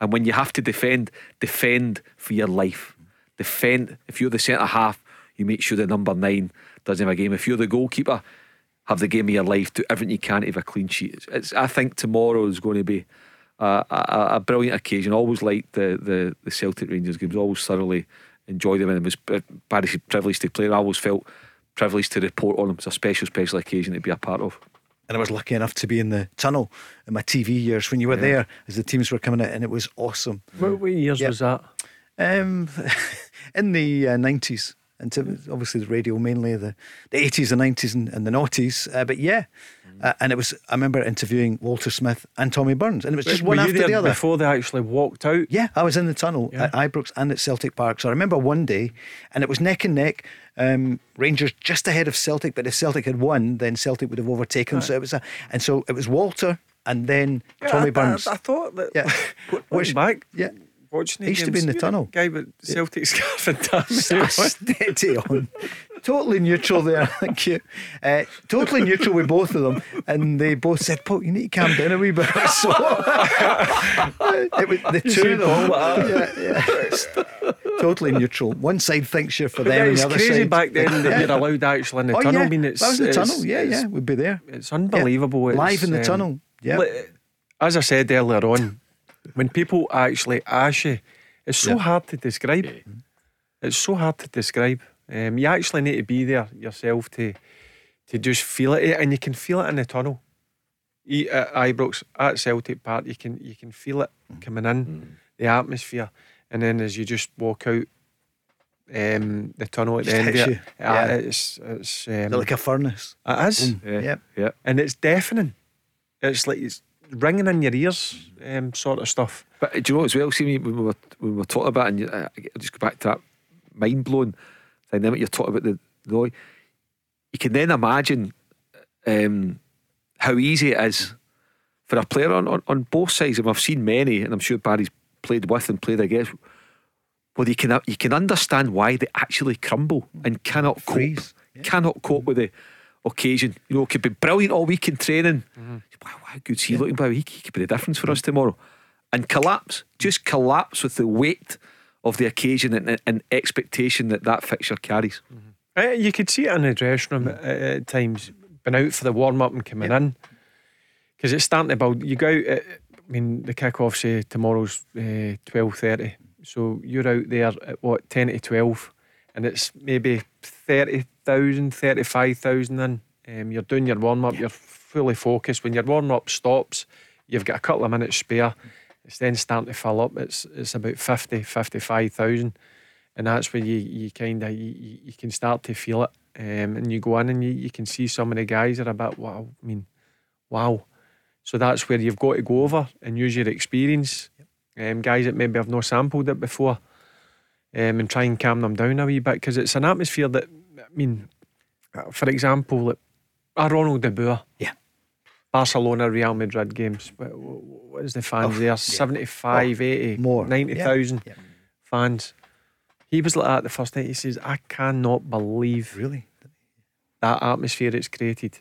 And when you have to defend, defend for your life. Defend. If you're the centre half, you make sure the number nine doesn't have a game. If you're the goalkeeper, have the game of your life. Do everything you can to have a clean sheet. It's, it's, I think tomorrow is going to be a, a, a brilliant occasion. Always liked the, the, the Celtic Rangers games. Always thoroughly enjoy them. And it was Barry's privileged to play. I always felt privileged to report on them. It's a special, special occasion to be a part of. And I was lucky enough to be in the tunnel in my TV years when you were Yeah. there as the teams were coming out, and it was awesome. What, what years Yep. was that? Um, [LAUGHS] in the uh, 90s. And to, obviously the radio mainly the, the 80s, the 90s, and, and the noughties. Uh, but yeah, Mm. uh, and it was. I remember interviewing Walter Smith and Tommy Burns, and it was just Were one you after there the other. before they actually walked out? Yeah, I was in the tunnel Yeah. at Ibrox and at Celtic Park. So I remember one day, and it was neck and neck. Um, Rangers just ahead of Celtic, but if Celtic had won, then Celtic would have overtaken. them. So it was a, and so it was Walter and then Tommy I, Burns. I, I thought that. Yeah. [LAUGHS] Watching back, yeah. Watching He used to be in the tunnel. Guy with Celtic [LAUGHS] scarf and tan. Steady on. Totally neutral there. [LAUGHS] Thank you. Uh, totally neutral with both of them. And they both said, Paul, you need to calm down a wee bit. [LAUGHS] So it was the You two of them. Yeah, yeah. totally neutral. One side thinks you're for But them, yeah, and it's the other crazy side. back then that you're allowed actually in the Oh, tunnel. yeah. I mean, it's I was in the it's- tunnel. Yeah, yeah, we'd be there. It's unbelievable. It's, Live in the um, tunnel. Yeah. li- As I said earlier on, when people actually ask you, it's so Yeah. hard to describe. It's so hard to describe. Um, you actually need to be there yourself to to just feel it, and you can feel it in the tunnel. At Ibrox, at Celtic Park, you can you can feel it coming in, the atmosphere, and then as you just walk out. Um, the tunnel at the end of it, uh, Yeah. it's it's um, They're like a furnace. it is. Boom. Yep. Yeah. And it's deafening. It's like it's ringing in your ears, um, sort of stuff. But do you know as well? See me when we were when we were talking about, and uh, I'll just go back to that mind blowing dynamic you're talking about the noise. You can then imagine um, how easy it is for a player on, on, on both sides. And I've seen many, and I'm sure Barry's played with and played against. Where you can you can understand why they actually crumble and cannot cope, Freeze. cannot cope with the occasion. You know, it could be brilliant all week in training. Wow, how good's he looking? By he, he could be the difference for us tomorrow. And collapse, just collapse with the weight of the occasion and, and expectation that that fixture carries. Uh, you could see it in the dressing room at, at times, been out for the warm up and coming in because it's starting to build. You go out. At, I mean, the kick off say tomorrow's uh, twelve thirty, so you're out there at what ten to twelve, and it's maybe 30,000, 35,000 in. Um, you're doing your warm up. You're fully focused. When your warm up stops, you've got a couple of minutes spare. It's then starting to fill up. It's it's about 50, 55,000 and that's when you you kind of you, you can start to feel it. Um, and you go in and you, you can see some of the guys are a bit wow. I mean, wow. So that's where you've got to go over and use your experience. Um, guys that maybe have not sampled it before, um, and try and calm them down a wee bit because it's an atmosphere that mean, for example, like, a Ronald de Boer. Yeah. Barcelona, Real Madrid games. What, what is the fans Oh, there? yeah. 75, Oh, 80, more. 90,000 Yeah. fans. He was like that the first night. He says, I cannot believe really that atmosphere it's created.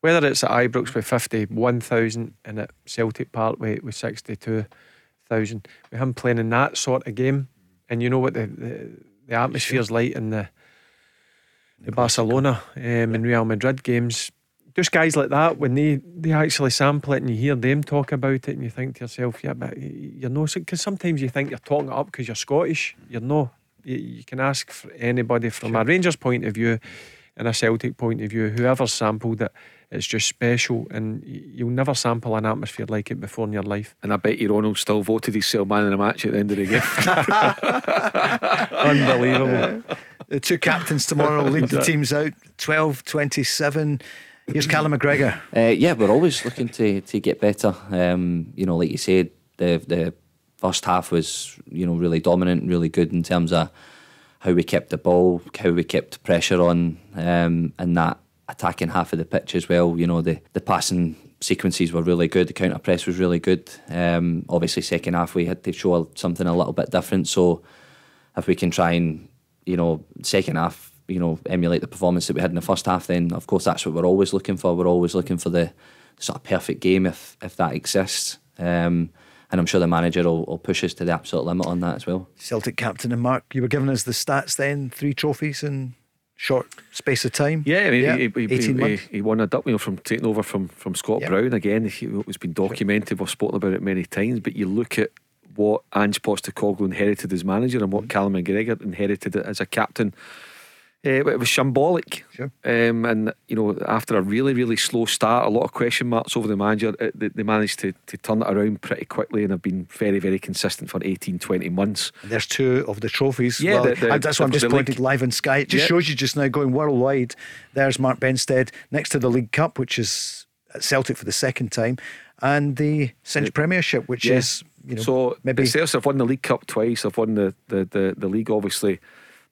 Whether it's at Ibrox with 51,000 and at Celtic Park with, with 62,000, with him playing in that sort of game, and you know what the, the, the atmosphere's like in the, the Barcelona um, and Real Madrid games. Just guys like that, when they, they actually sample it and you hear them talk about it, and you think to yourself, yeah, but you're no, because sometimes you think you're talking it up because you're Scottish. You're no. You, you can ask anybody from a Rangers point of view and a Celtic point of view, whoever sampled it, it's just special, and you'll never sample an atmosphere like it before in your life. And I bet you Ronald still voted himself man in the match at the end of the game. [LAUGHS] Unbelievable. [LAUGHS] The two captains tomorrow will lead the [LAUGHS] teams out 12 27. Here's Callum McGregor. Uh, yeah, we're always looking to to get better. Um, you know, like you said, the the first half was you know really dominant, really good in terms of how we kept the ball, how we kept pressure on, um, and that attacking half of the pitch as well. You know, the the passing sequences were really good. The counter press was really good. Um, obviously, second half we had to show something a little bit different. So if we can try and you know second half you know emulate the performance that we had in the first half then of course that's what we're always looking for we're always looking for the sort of perfect game if if that exists um, and I'm sure the manager will, will push us to the absolute limit on that as well Celtic captain and Mark, you were giving us the stats then three trophies in short space of time. Yeah, I mean, Yeah, he, he, 18 he, months. he won a duck you know, from taking over from from Scott Yep. Brown again. He, it's been documented. We've spoken about it many times. But you look at what Ange Postecoglou inherited as manager and what Callum McGregor inherited as a captain. Uh, it was shambolic. Sure. Um, and, you know, after a really, really slow start, a lot of question marks over the manager, uh, they, they managed to, to turn it around pretty quickly and have been very, very consistent for 18, 20 months. And there's two of the trophies. Yeah, Well, the- the- that's why I'm just league. live on Sky. It just Yeah. shows you just now going worldwide. There's Mark Benstead next to the League Cup, which is at Celtic for the second time, and the Cinch Premiership, which Yeah. is you know so maybe Celtics have won the League Cup twice. They've won the, the, the, the league. Obviously,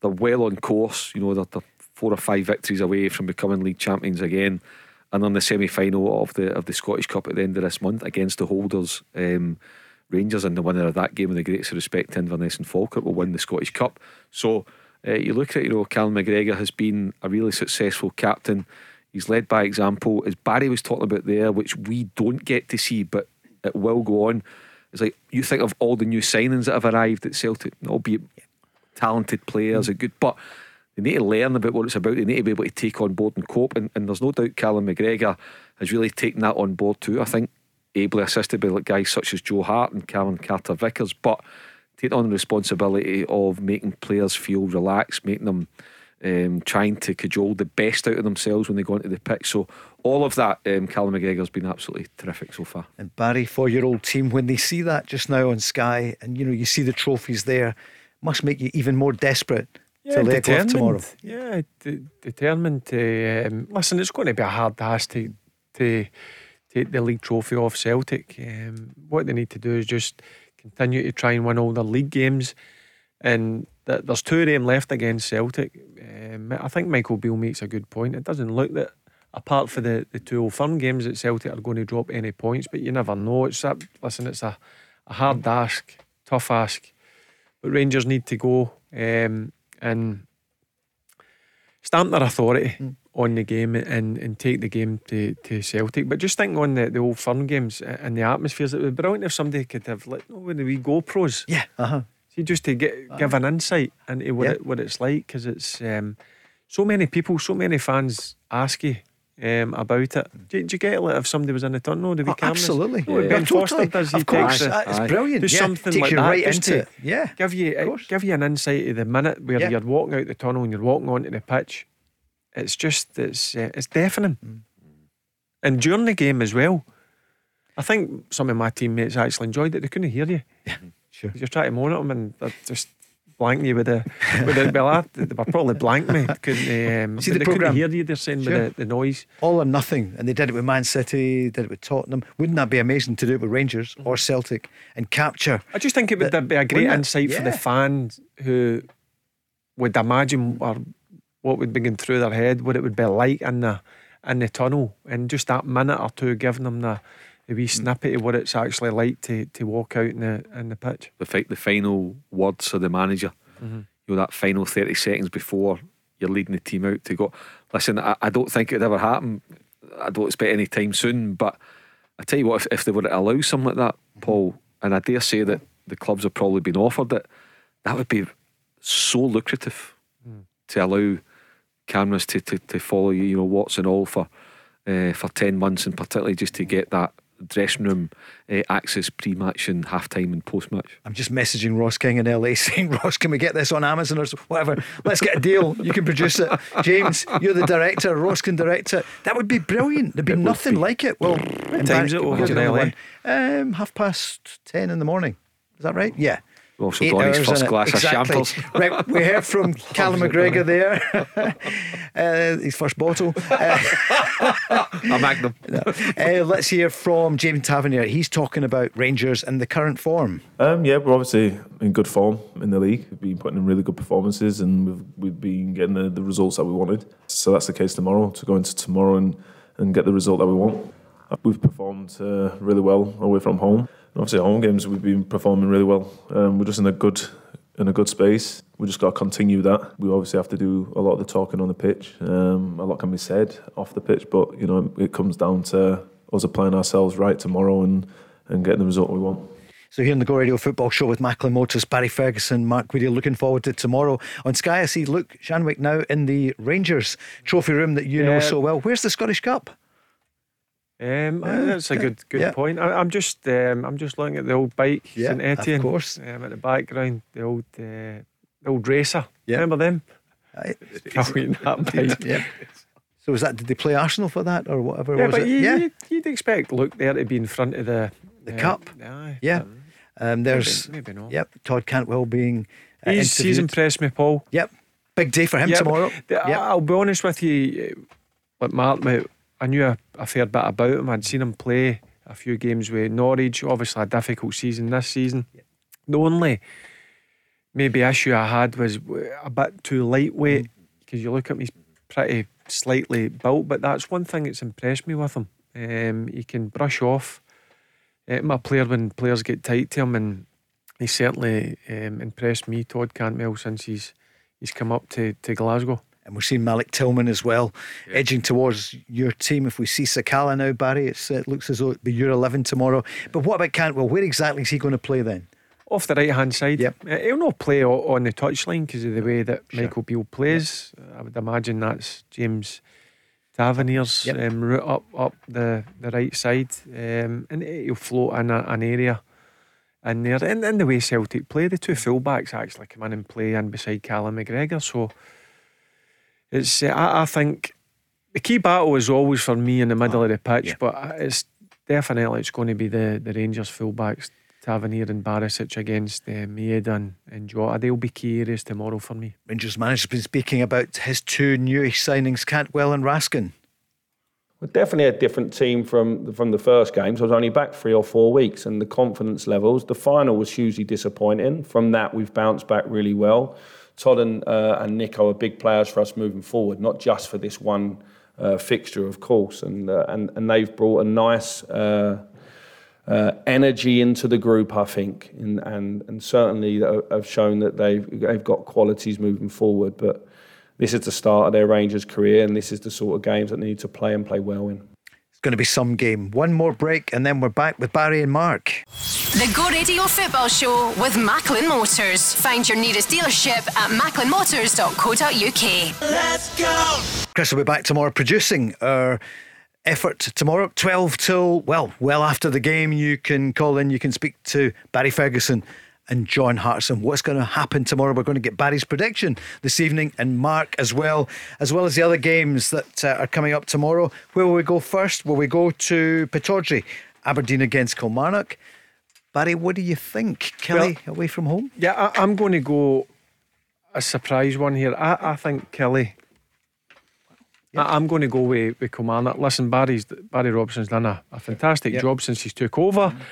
they're well on course. You know, they're, they're four or five victories away from becoming league champions again, and on the semi final of the of the Scottish Cup at the end of this month against the holders. Um, Rangers and the winner of that game, with the greatest respect to Inverness and Falkirk, will win the Scottish Cup. So uh, you look at, you know, Callum McGregor has been a really successful captain. He's led by example, as Barry was talking about there, which we don't get to see, but it will go on. It's like you think of all the new signings that have arrived at Celtic, albeit talented players, are good, but they need to learn about what it's about. They need to be able to take on board and cope. And, and there's no doubt Callum McGregor has really taken that on board too. I think ably assisted by guys such as Joe Hart and Callum Carter Vickers, but taking on the responsibility of making players feel relaxed, making them um, trying to cajole the best out of themselves when they go into the pitch. So all of that, um, Callum McGregor's been absolutely terrific so far. And Barry, for your old team, when they see that just now on Sky, and you know you see the trophies there, must make you even more desperate to lay it off tomorrow. Yeah, de- determined to um, listen. It's going to be a hard task to to take the league trophy off Celtic. Um, what they need to do is just continue to try and win all their league games, and th- there's two of them left against Celtic. Um, I think Michael Beale makes a good point. It doesn't look that. Apart from the, the two old firm games that Celtic are going to drop any points, but you never know. It's a, listen, it's a, a hard ask, tough ask, but Rangers need to go um, and stamp their authority on the game and, and take the game to, to Celtic. But just think on the, the old firm games and the atmospheres, it would be brilliant if somebody could have like, oh, the wee GoPros. Yeah, uh huh. Just to get give an insight into what Yeah. it, what it's like, because it's um, so many people, so many fans ask you. Um, about it, do, do you get it like if somebody was in the tunnel? Do we Oh, cameras? absolutely. Yeah. Ben Totally. Foster does. He Of course. takes a- is brilliant. Do Yeah. something like you that right into it. Yeah, give you give you an insight of the minute where Yeah. you're walking out the tunnel and you're walking onto the pitch. It's just it's uh, it's deafening, Mm. and during the game as well. I think some of my teammates actually enjoyed it. They couldn't hear you. Yeah, sure. You're trying to moan at them and they're just blank you with the with the well, I- they were probably blank me. Couldn't they, [LAUGHS] um, See the they programme? couldn't hear you. They're saying Sure. with the, the noise. all or nothing, and they did it with Man City, did it with Tottenham. Wouldn't that be amazing to do it with Rangers or Celtic and capture? I just think it would the- be a great insight for the fans who would imagine or what would be going through their head, what it would be like in the in the tunnel, and just that minute or two giving them the, the wee snippet of what it's actually like to, to walk out in the in the pitch. the fi- the final words of the manager. Mhm. You know that final thirty seconds before you're leading the team out to go. Listen, I, I don't think it'd ever happen. I don't expect any time soon. But I tell you what, if, if they were to allow something like that, Paul, and I dare say that the clubs have probably been offered it, that would be so lucrative to allow cameras to, to, to follow you. You know what's and all for uh, for ten months, and particularly just to get that dressing room uh, access pre-match and half-time and post-match. I'm just messaging Ross King in LA [LAUGHS] saying, Ross, can we get this on Amazon or whatever? Let's get a deal. You can produce it. [LAUGHS] James, you're the director. Ross can direct it. That would be brilliant. There'd be nothing like it. Well, in time's it over in LA? Um, half past 10 in the morning. Is that right? Yeah. Also Eight got his hours first glass exactly. of champers. [LAUGHS] Right, we heard from [LAUGHS] Callum McGregor there. [LAUGHS] uh, his first bottle. Uh, A Magnum. uh, let's hear from James Tavernier. He's talking about Rangers and the current form. Um, yeah, we're obviously in good form in the league. We've been putting in really good performances and we've, we've been getting the, the results that we wanted. So that's the case tomorrow, to go into tomorrow and, and get the result that we want. We've performed uh, really well away from home. And obviously, at home games, we've been performing really well. Um, we're just in a good in a good space. We just got to continue that. We obviously have to do a lot of the talking on the pitch. Um, a lot can be said off the pitch, but you know it comes down to us applying ourselves right tomorrow and, and getting the result we want. So here in the Go Radio Football Show with Macklin Motors, Barry Ferguson, Mark Guidi, looking forward to tomorrow. On Sky, I see Luke Shanwick now in the Rangers trophy room that you know so well. Where's the Scottish Cup? Um, that's a good [COUGHS] good yeah. point. I, I'm just um, I'm just looking at the old bike, Yeah, St of Etienne, course. um, at the background, the old uh, the old racer. Yeah. Remember them? [LAUGHS] Brilliant, that [LAUGHS] bike. yeah. So was that? Did they play Arsenal for that or whatever? Yeah, was but it? you, yeah, you'd, you'd expect Luke there to be in front of the the uh, cup. Aye, Yeah. Um, there's maybe, maybe not. yep. Todd Cantwell being uh, He's, he's impressed me, Paul. Yep. Big day for him Yeah, tomorrow. the- Yep. I'll be honest with you, uh, like Mark, I knew a, a fair bit about him. I'd seen him play a few games with Norwich. Obviously, a difficult season this season. The only maybe issue I had was a bit too lightweight Mm. because you look at him, he's pretty slightly built. But that's one thing that's impressed me with him. Um, he can brush off. Uh, my player when players get tight to him, and he certainly um, impressed me, Todd Cantwell, since he's he's come up to, to Glasgow. And we're seeing Malik Tillman as well, edging towards your team. If we see Sakala now, Barry, it's, it looks as though it'll be your 11 tomorrow. But what about Cantwell? Where exactly is he going to play then? Off the right hand side. Yep. Uh, He'll not play on the touchline because of the way that Michael Beale plays. I would imagine that's James Tavernier's Yep. um, route up up the, the right side. Um, and he'll float in a, an area in there. And, and the way Celtic play, the two fullbacks actually come in and play in beside Callum McGregor. So it's uh, I, I think the key battle is always for me in the middle of the pitch, but it's definitely it's going to be the, the Rangers fullbacks, Tavernier and Barisic against uh, Maeda and, and Jota. They'll be key areas tomorrow for me. Rangers manager's been speaking about his two newish signings, Cantwell and Raskin. We're definitely a different team from from the first games. I was only back three or four weeks, and the confidence levels. The final was hugely disappointing. From that, we've bounced back really well. Todd and, uh, and Nico are big players for us moving forward, not just for this one uh, fixture, of course. And uh, and and they've brought a nice. Uh, uh, energy into the group, I think, and and, and certainly have shown that they've they've got qualities moving forward. But this is the start of their Rangers career, and this is the sort of games that they need to play and play well in. It's going to be some game. One more break, and then we're back with Barry and Mark. The Go Radio Football Show with Macklin Motors. Find your nearest dealership at macklinmotors.co.uk. Let's go. Chris will be back tomorrow producing our effort tomorrow, 12 till, well, well after the game. You can call in, you can speak to Barry Ferguson and John Hartson. What's going to happen tomorrow? We're going to get Barry's prediction this evening and Mark as well, as well as the other games that uh, are coming up tomorrow. Where will we go first? Will we go to Pittodrie, Aberdeen against Kilmarnock? Barry, what do you think? Kelly well, away from home? Yeah, I, am going to go a surprise one here. I, I think Kelly. Yep. I, am going to go with, with Kilmarnock. Listen, Barry's Barry Robson's done a, a fantastic yep. job since he's took over. Mm-hmm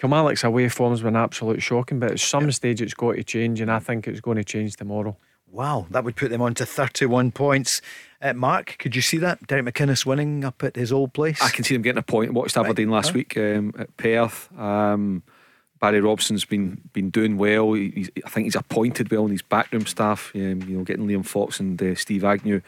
Kilmarnock's away form's been absolute shocking, but at some yep. stage it's got to change, and I think it's going to change tomorrow. Wow, that would put them on to 31 points. Uh, Mark, could you see that? Derek McInnes winning up at his old place? I can see them getting a point. Watched Aberdeen right. last week um, at Perth. Um, Barry Robson's been been doing well. He's, I think he's appointed well in his backroom staff. Um, you know, getting Liam Fox and uh, Steve Agnew.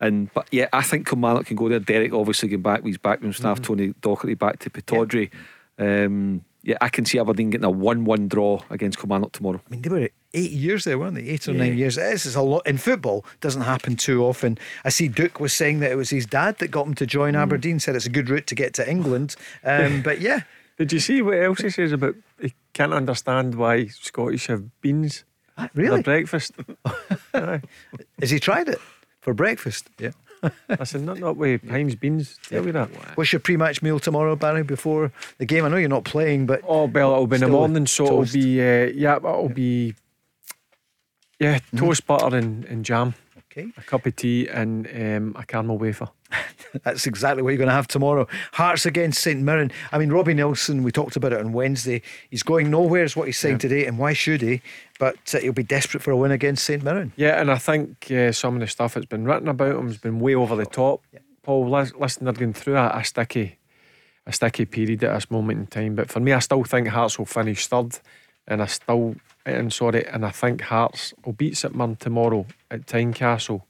And but yeah, I think Kilmarnock can go there. Derek obviously getting back with his backroom staff. Mm-hmm. Tony Docherty back to Pittodrie. Yeah. Um, yeah, I can see Aberdeen getting a 1 1 draw against Kilmarnock tomorrow. I mean, they were eight years there, weren't they? Eight or yeah. nine years. This is a lot. In football, doesn't happen too often. I see Duk was saying that it was his dad that got him to join mm. Aberdeen, said it's a good route to get to England. Um, [LAUGHS] but yeah. Did you see what else he says about he can't understand why Scottish have beans? Ah, really? For breakfast. [LAUGHS] Has he tried it for breakfast? Yeah. I said, not, not with Heinz beans. Tell me that. What's your pre match meal tomorrow, Barry, before the game? I know you're not playing, but. Oh, Bill, it'll be in the morning, so toast. it'll be, uh, yeah, it'll be, yeah, mm-hmm. toast, mm. butter, and, and jam. Okay. A cup of tea and um, a caramel wafer. [LAUGHS] That's exactly what you're going to have tomorrow. Hearts against St Mirren. I mean, Robbie Neilson, we talked about it on Wednesday. He's going nowhere, is what he's saying yeah. today, and why should he? But uh, he'll be desperate for a win against St Mirren. Yeah, and I think uh, some of the stuff that's been written about him has been way over the top. Yeah. Paul, listen, they're going through a, a sticky, a sticky period at this moment in time. But for me, I still think Hearts will finish third, and I still, and sorry, and I think Hearts will beat St Mirren tomorrow at Tynecastle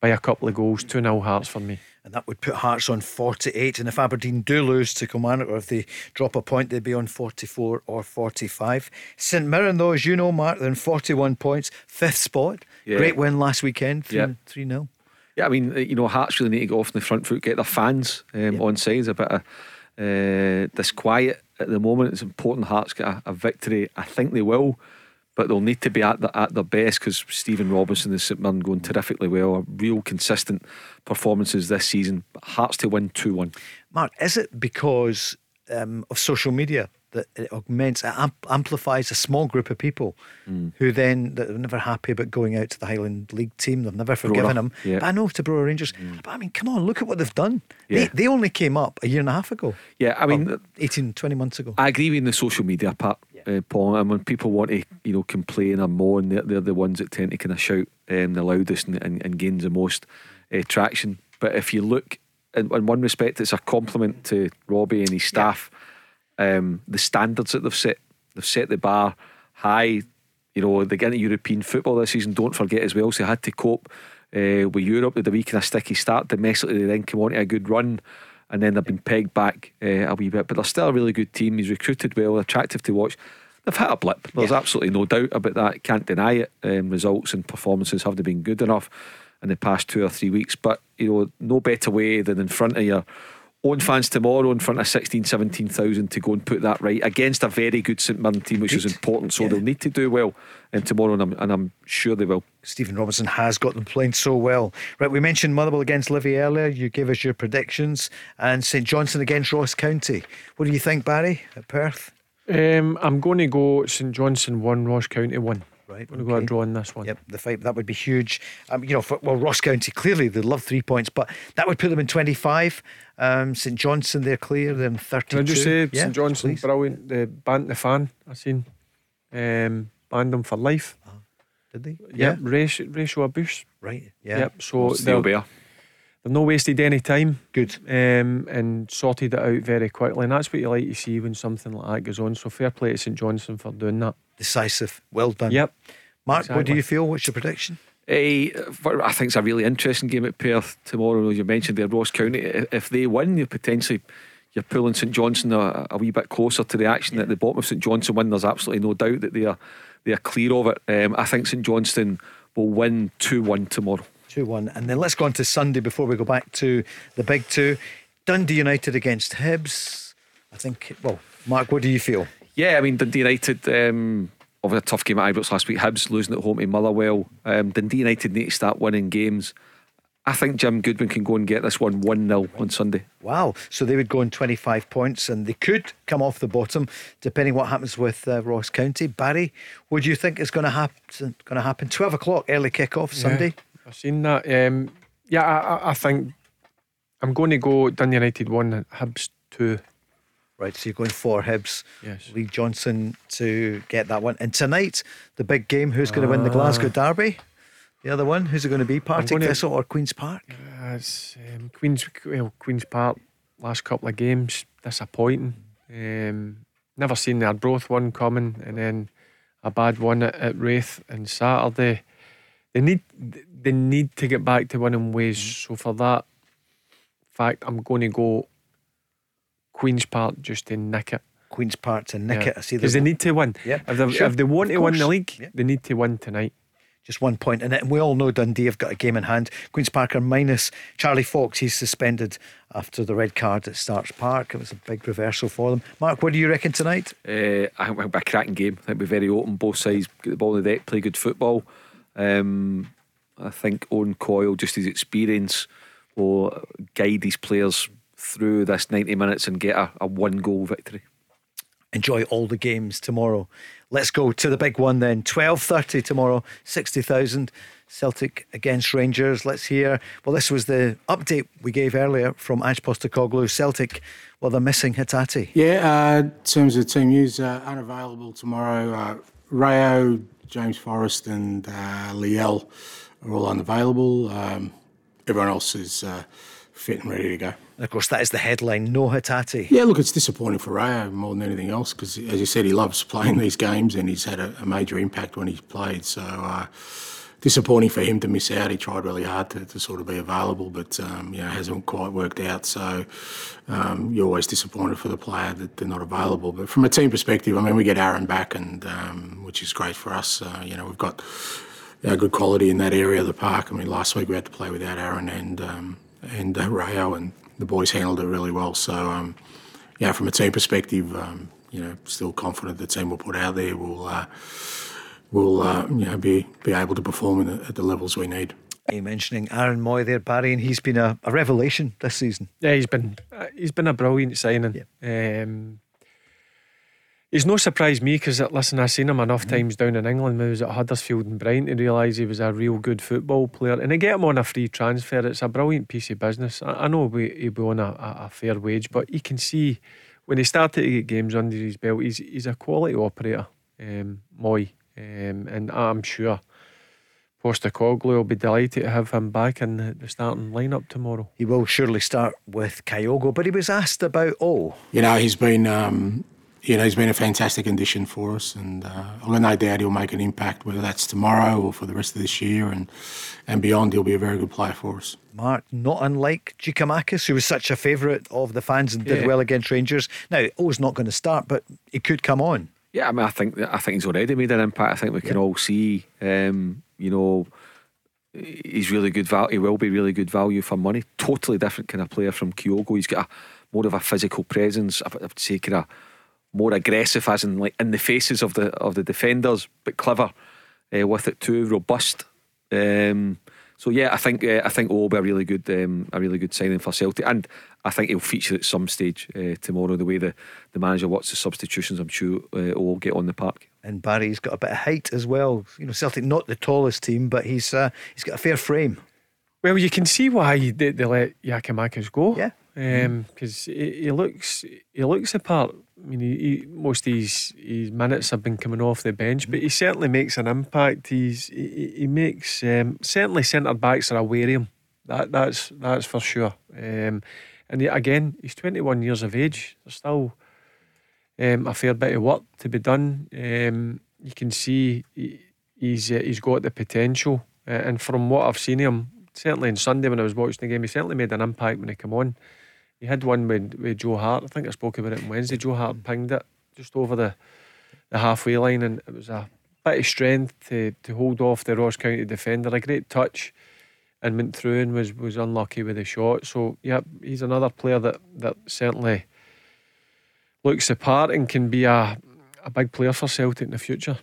by a couple of goals. 2 0 Hearts for me and that would put Hearts on 48. And if Aberdeen do lose to Kilmarnock, or if they drop a point, they'd be on 44 or 45. St Mirren, though, as you know, Mark, they're in 41 points, fifth spot. Yeah. Great win last weekend, 3 yeah. 0. Yeah, I mean, you know, Hearts really need to go off in the front foot, get their fans um, on side. It's a bit of uh, disquiet at the moment. It's important Hearts get a, a victory. I think they will but they'll need to be at, the, at their best because Stephen Robinson and St Mirren going terrifically well. Real consistent performances this season. Hearts to win 2 1. Mark, is it because um, of social media that it augments, it amp- amplifies a small group of people mm. who then that are never happy about going out to the Highland League team. They've never forgiven them. Yeah. But I know to Brora Rangers. Mm. But I mean, come on, look at what they've done. Yeah. They, they only came up a year and a half ago. Yeah, I mean, 18, 20 months ago. I agree with the social media part uh, Paul. And when people want to, you know, complain or moan, they're, they're the ones that tend to kind of shout um, the loudest and, and, and gains the most uh, traction. But if you look, in, in, one respect, it's a compliment to Robbie and his staff. Yeah. Um, the standards that they've set, they've set the bar high. You know, they get into European football this season. Don't forget as well, so they had to cope uh, with Europe with the week and a sticky start domestically. They then come on to a good run and then they've been pegged back uh, a wee bit. But they're still a really good team. He's recruited well, attractive to watch. They've had a blip. There's yeah. absolutely no doubt about that. Can't deny it. Um, results and performances haven't been good enough in the past two or three weeks. But you know, no better way than in front of your own fans tomorrow in front of 16, 17,000 to go and put that right against a very good St Mirren team, which is important. So yeah. they'll need to do well um, tomorrow, and I'm, and I'm sure they will. Stephen Robinson has got them playing so well. Right, we mentioned Motherwell against Livy earlier. You gave us your predictions, and St Johnstone against Ross County. What do you think, Barry, at Perth? Um, I'm going to go St Johnstone 1, Ross County 1. Right, we're okay. going to draw in this one. Yep, the fight that would be huge. Um, you know, for, well, Ross County clearly they love three points, but that would put them in twenty five. Um, St Johnstone they're clear. They're in thirty. Can I just say yeah, St Johnstone please. brilliant. The band the fan I seen, um, banned them for life. Uh, did they? Yep, yeah, ratio, ratio abuse. Right. Yeah. Yep. So they'll be. They've no wasted any time. Good. Um, and sorted it out very quickly. And that's what you like to see when something like that goes on. So fair play to St Johnstone for doing that. Decisive. Well done. Yep. Mark, exactly. what do you feel? What's your prediction? For- I think it's a really interesting game at Perth tomorrow. You mentioned there, Ross County. If they win, you're potentially you're pulling St Johnstone a, a wee bit closer to the action at the bottom. of St Johnstone win, there's absolutely no doubt that they are they are clear of it. Um, I think St Johnstone will win two one tomorrow. 2 1. And then let's go on to Sunday before we go back to the big two. Dundee United against Hibs. I think, well, Mark, what do you feel? Yeah, I mean Dundee United. Um, over a tough game at Ibrox last week. Hibs losing at home to Motherwell. Um, Dundee United need to start winning games. I think Jim Goodwin can go and get this one 1 0 on Sunday. Wow. So they would go on 25 points and they could come off the bottom depending what happens with uh, Ross County. Barry, what do you think is going to happen? Going to happen 12 o'clock early kick-off Sunday. Yeah, I've seen that. Um, yeah, I, I- think I'm going to go Dundee United one, Hibs two. Right, so you're going for Hibs. Yes. Lee Johnson to get that one. And tonight, the big game. Who's going to win the Glasgow Derby? The other one. Who's it going to be? Partick Thistle or Queens Park? Uh, it's, um, Queens well, Queens Park last couple of games disappointing. Um, never seen the Arbroath one coming, and then a bad one at, at Raith on Saturday. They need they need to get back to winning ways. So for that fact, I'm going to go Queens Park just to nick it. Queens Park to nick it. I see because the- they need to win. Yeah, if they, sure, if they want of to win the league, Yeah. they need to win tonight. Just one point in it. And we all know Dundee have got a game in hand. Queen's Park are minus Charlie Fox. He's suspended after the red card at Starks Park. It was a big reversal for them. Mark, what do you reckon tonight? Uh, I think we'll be a cracking game. I think it'll be very open. Both sides get the ball in the deck, play good football. Um, I think Owen Coyle, just his experience, will guide these players through this 90 minutes and get a, a one goal victory. Enjoy all the games tomorrow. Let's go to the big one then. 12.30 tomorrow, 60,000. Celtic against Rangers. Let's hear. Well, this was the update we gave earlier from Ange Postecoglou. Celtic, well, they're missing Hatate. Yeah, uh, in terms of team news, uh, unavailable tomorrow. Uh, Reo, James Forrest, and uh, Liel are all unavailable. Um, everyone else is uh, fit and ready to go. And of course, that is the headline no Hatate. Yeah, look, it's disappointing for Reo more than anything else because, as you said, he loves playing these games and he's had a, a major impact when he's played. So, uh, disappointing for him to miss out. He tried really hard to, to sort of be available, but um, you know, hasn't quite worked out. So, um, you're always disappointed for the player that they're not available. But from a team perspective, I mean, we get Aaron back, and um, which is great for us. Uh, you know, we've got uh, good quality in that area of the park. I mean, last week we had to play without Aaron and um, and uh, Reo, and the boys handled it really well. So, um, yeah, from a team perspective, um, you know, still confident the team will put out there will uh, will uh, you know be be able to perform in the, at the levels we need. You mentioning Aaron Mooy there, Barry, and he's been a, a revelation this season. Yeah, he's been uh, he's been a brilliant signing. Um, he's no surprised me because listen, I've seen him enough times down in England when he was at Huddersfield and Brighton to realise he was a real good football player. And to get him on a free transfer, it's a brilliant piece of business. I, I know we, he'll be on a, a, a fair wage, but you can see when he started to get games under his belt, he's he's a quality operator, um, Mooy, um, and I'm sure. Postecoglou will be delighted to have him back in the, the starting lineup tomorrow. He will surely start with Kyogo, but he was asked about oh, You know, he's been um, you know he's been a fantastic addition for us, and uh, I've no doubt he'll make an impact whether that's tomorrow or for the rest of this year and and beyond. He'll be a very good player for us. Mark, not unlike Giakoumakis, who was such a favourite of the fans and did Yeah. well against Rangers. Now, Oh's not going to start, but he could come on. Yeah, I mean, I think I think he's already made an impact. I think we can all see, um, you know, he's really good value. He will be really good value for money. Totally different kind of player from Kyogo. He's got a more of a physical presence. I would say kind of more aggressive, as in like in the faces of the of the defenders, but clever uh, with it too, robust. Um, so yeah, I think uh, I think will be a really good um, a really good signing for Celtic, and I think he'll feature at some stage uh, tomorrow. The way the, the manager watches the substitutions, I'm sure uh, will get on the park. And Barry's got a bit of height as well. You know, Celtic not the tallest team, but he's uh, he's got a fair frame. Well, you can see why they, they let Giakoumakis go. Yeah. Because he, he looks he looks the part. I mean, he, he, most of his, his minutes have been coming off the bench, but he certainly makes an impact. He's he, he makes um, certainly centre backs are aware of him. That that's that's for sure. Um, and again, he's twenty one years of age. There's still um, a fair bit of work to be done. Um, you can see he, he's uh, he's got the potential. Uh, and from what I've seen him, certainly on Sunday when I was watching the game, he certainly made an impact when he came on. He had one with, with Joe Hart. I think I spoke about it on Wednesday. Joe Hart pinged it just over the, the halfway line, and it was a bit of strength to, to hold off the Ross County defender. A great touch, and went through and was, was unlucky with the shot. So, yeah, he's another player that, that certainly looks the part and can be a, a big player for Celtic in the future.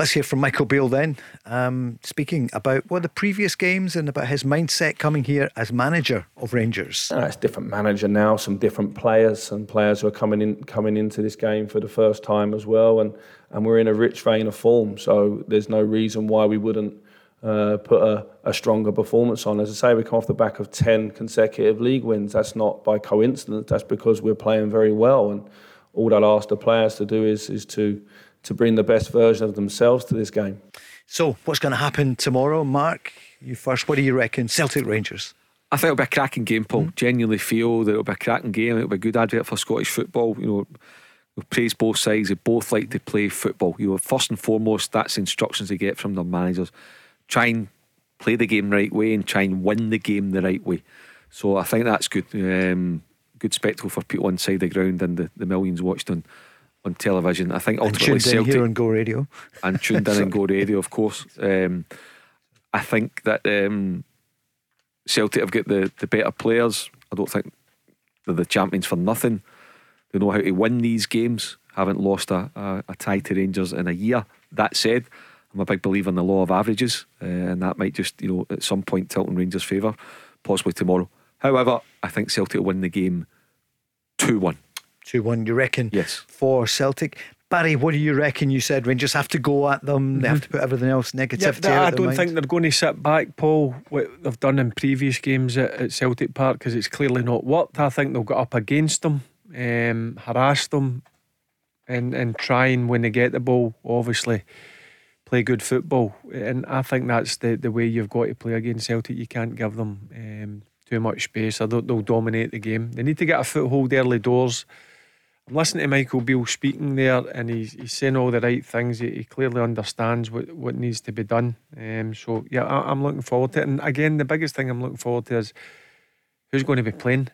Let's hear from Michael Beale then, um, speaking about what the previous games and about his mindset coming here as manager of Rangers. Uh, it's different manager now, some different players, some players who are coming in coming into this game for the first time as well, and and we're in a rich vein of form. So there's no reason why we wouldn't uh, put a, a, stronger performance on. As I say, we come off the back of ten consecutive league wins. That's not by coincidence. That's because we're playing very well, and all I'd ask the players to do is is to to bring the best version of themselves to this game. So, what's going to happen tomorrow, Mark? You first. What do you reckon, Celtic Rangers? I think it'll be a cracking game, Paul. Mm. Genuinely feel that it'll be a cracking game. It'll be a good advert for Scottish football. You know, we praise both sides. They both like to play football. You know, first and foremost, that's instructions they get from their managers. Try and play the game the right way and try and win the game the right way. So I think that's good. Um, good spectacle for people inside the ground and the, the millions watched on on television. I think ultimately and tuned Celtic in here on Go Radio and tuned in on [LAUGHS] Go Radio, of course. Um, I think that um, Celtic have got the the better players. I don't think they're the champions for nothing. They know how to win these games. Haven't lost a, a, a tie to Rangers in a year. That said, I'm a big believer in the law of averages, uh, and that might just you know at some point tilt in Rangers' favour, possibly tomorrow. However, I think Celtic will win the game two one. 2 1, you reckon? Yes. For Celtic. Barry, what do you reckon? You said Rangers have to go at them. Mm-hmm. They have to put everything else negativity yeah, I don't mind. think they're going to sit back, Paul, what they've done in previous games at, at Celtic Park because it's clearly not worked. I think they'll get up against them, um, harass them, and, and try and when they get the ball, obviously play good football. And I think that's the, the way you've got to play against Celtic. You can't give them um, too much space. I don't, they'll dominate the game. They need to get a foothold early doors listening to Michael Beale speaking there, and he's, he's saying all the right things. He, he clearly understands what, what needs to be done. Um, so yeah, I, am looking forward to it. And again, the biggest thing I'm looking forward to is who's going to be playing.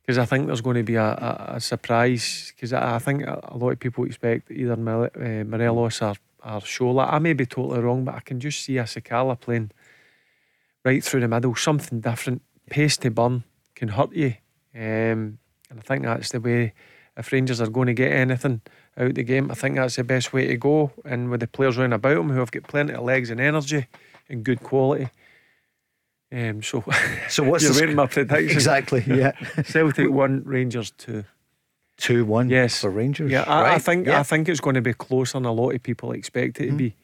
Because I think there's going to be a, a, a surprise. Because I, I, think a, lot of people expect either uh, Morelos or, or Shola. I may be totally wrong, but I can just see a Sakala playing right through the middle, something different. Pace to burn can hurt you. Um, and I think that's the way, if Rangers are going to get anything out of the game, I think that's the best way to go. And with the players running about them who have got plenty of legs and energy and good quality. Um, so, [LAUGHS] so what's you're reading my prediction? Exactly, yeah. [LAUGHS] Celtic one, Rangers two. Two one, yes, for Rangers. Yeah, I, right. I think yeah. I think it's going to be closer than a lot of people expect it to mm. be.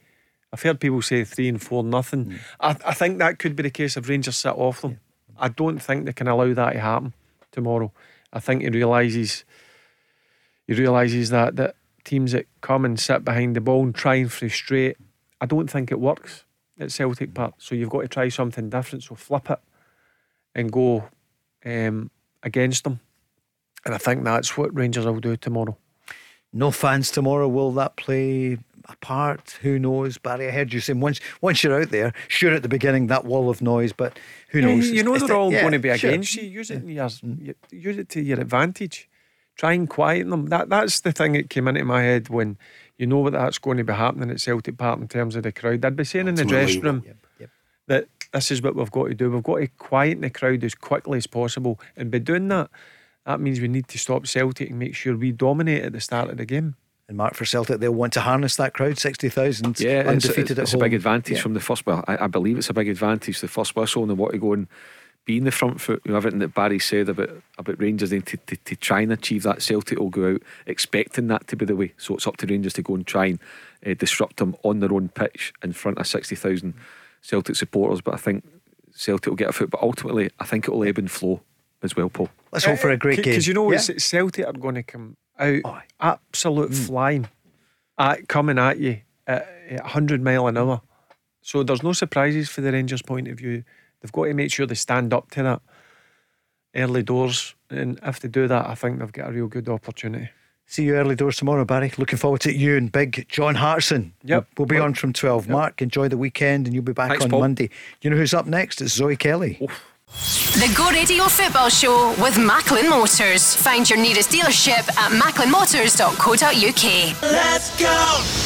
I've heard people say three and four nothing. Mm. I, I think that could be the case if Rangers sit off them. Yeah. I don't think they can allow that to happen tomorrow. I think he realises he realises that that teams that come and sit behind the ball and try and frustrate, I don't think it works at Celtic Park. So you've got to try something different. So flip it and go um, against them. And I think that's what Rangers will do tomorrow. No fans tomorrow. Will that play a part? Who knows, Barry? I heard you saying once once you're out there, sure at the beginning that wall of noise, but who knows? Yeah, you know it's, they're it's all the, yeah, going to be sure. against you. Use it, your, mm. use it to your advantage. Try and quieten them. That that's the thing that came into my head when you know what that's going to be happening at Celtic Park in terms of the crowd. I'd be saying in the dressing room yep, yep. that this is what we've got to do. We've got to quieten the crowd as quickly as possible, and by doing that that means we need to stop Celtic and make sure we dominate at the start of the game. And Mark for Celtic, they'll want to harness that crowd, sixty thousand, yeah, undefeated it's, it's, at home. a big advantage yeah. from the first. whistle. I, I, believe it's a big advantage the first whistle, and they want to go and be in the front foot. You know, everything that Barry said about about Rangers, to, to, to try and achieve that, Celtic will go out expecting that to be the way. So it's up to Rangers to go and try and uh, disrupt them on their own pitch in front of sixty thousand Celtic supporters. But I think Celtic will get a foot. But ultimately, I think it will ebb and flow as well, Paul. Let's hope for a great game. Because you know, yeah. Celtic are going to come out oh. absolute mm. flying, at, coming at you at 100 mile an hour. So there's no surprises for the Rangers' point of view. They've got to make sure they stand up to that early doors. And if they do that, I think they've got a real good opportunity. See you early doors tomorrow, Barry. Looking forward to you and big John Hartson. Yep. We'll be on from 12. Mark, enjoy the weekend and you'll be back Thanks, on Paul. Monday. You know who's up next? It's Zoe Kelly. The Go Radio Football Show with Macklin Motors. Find your nearest dealership at macklinmotors.co.uk. Let's go!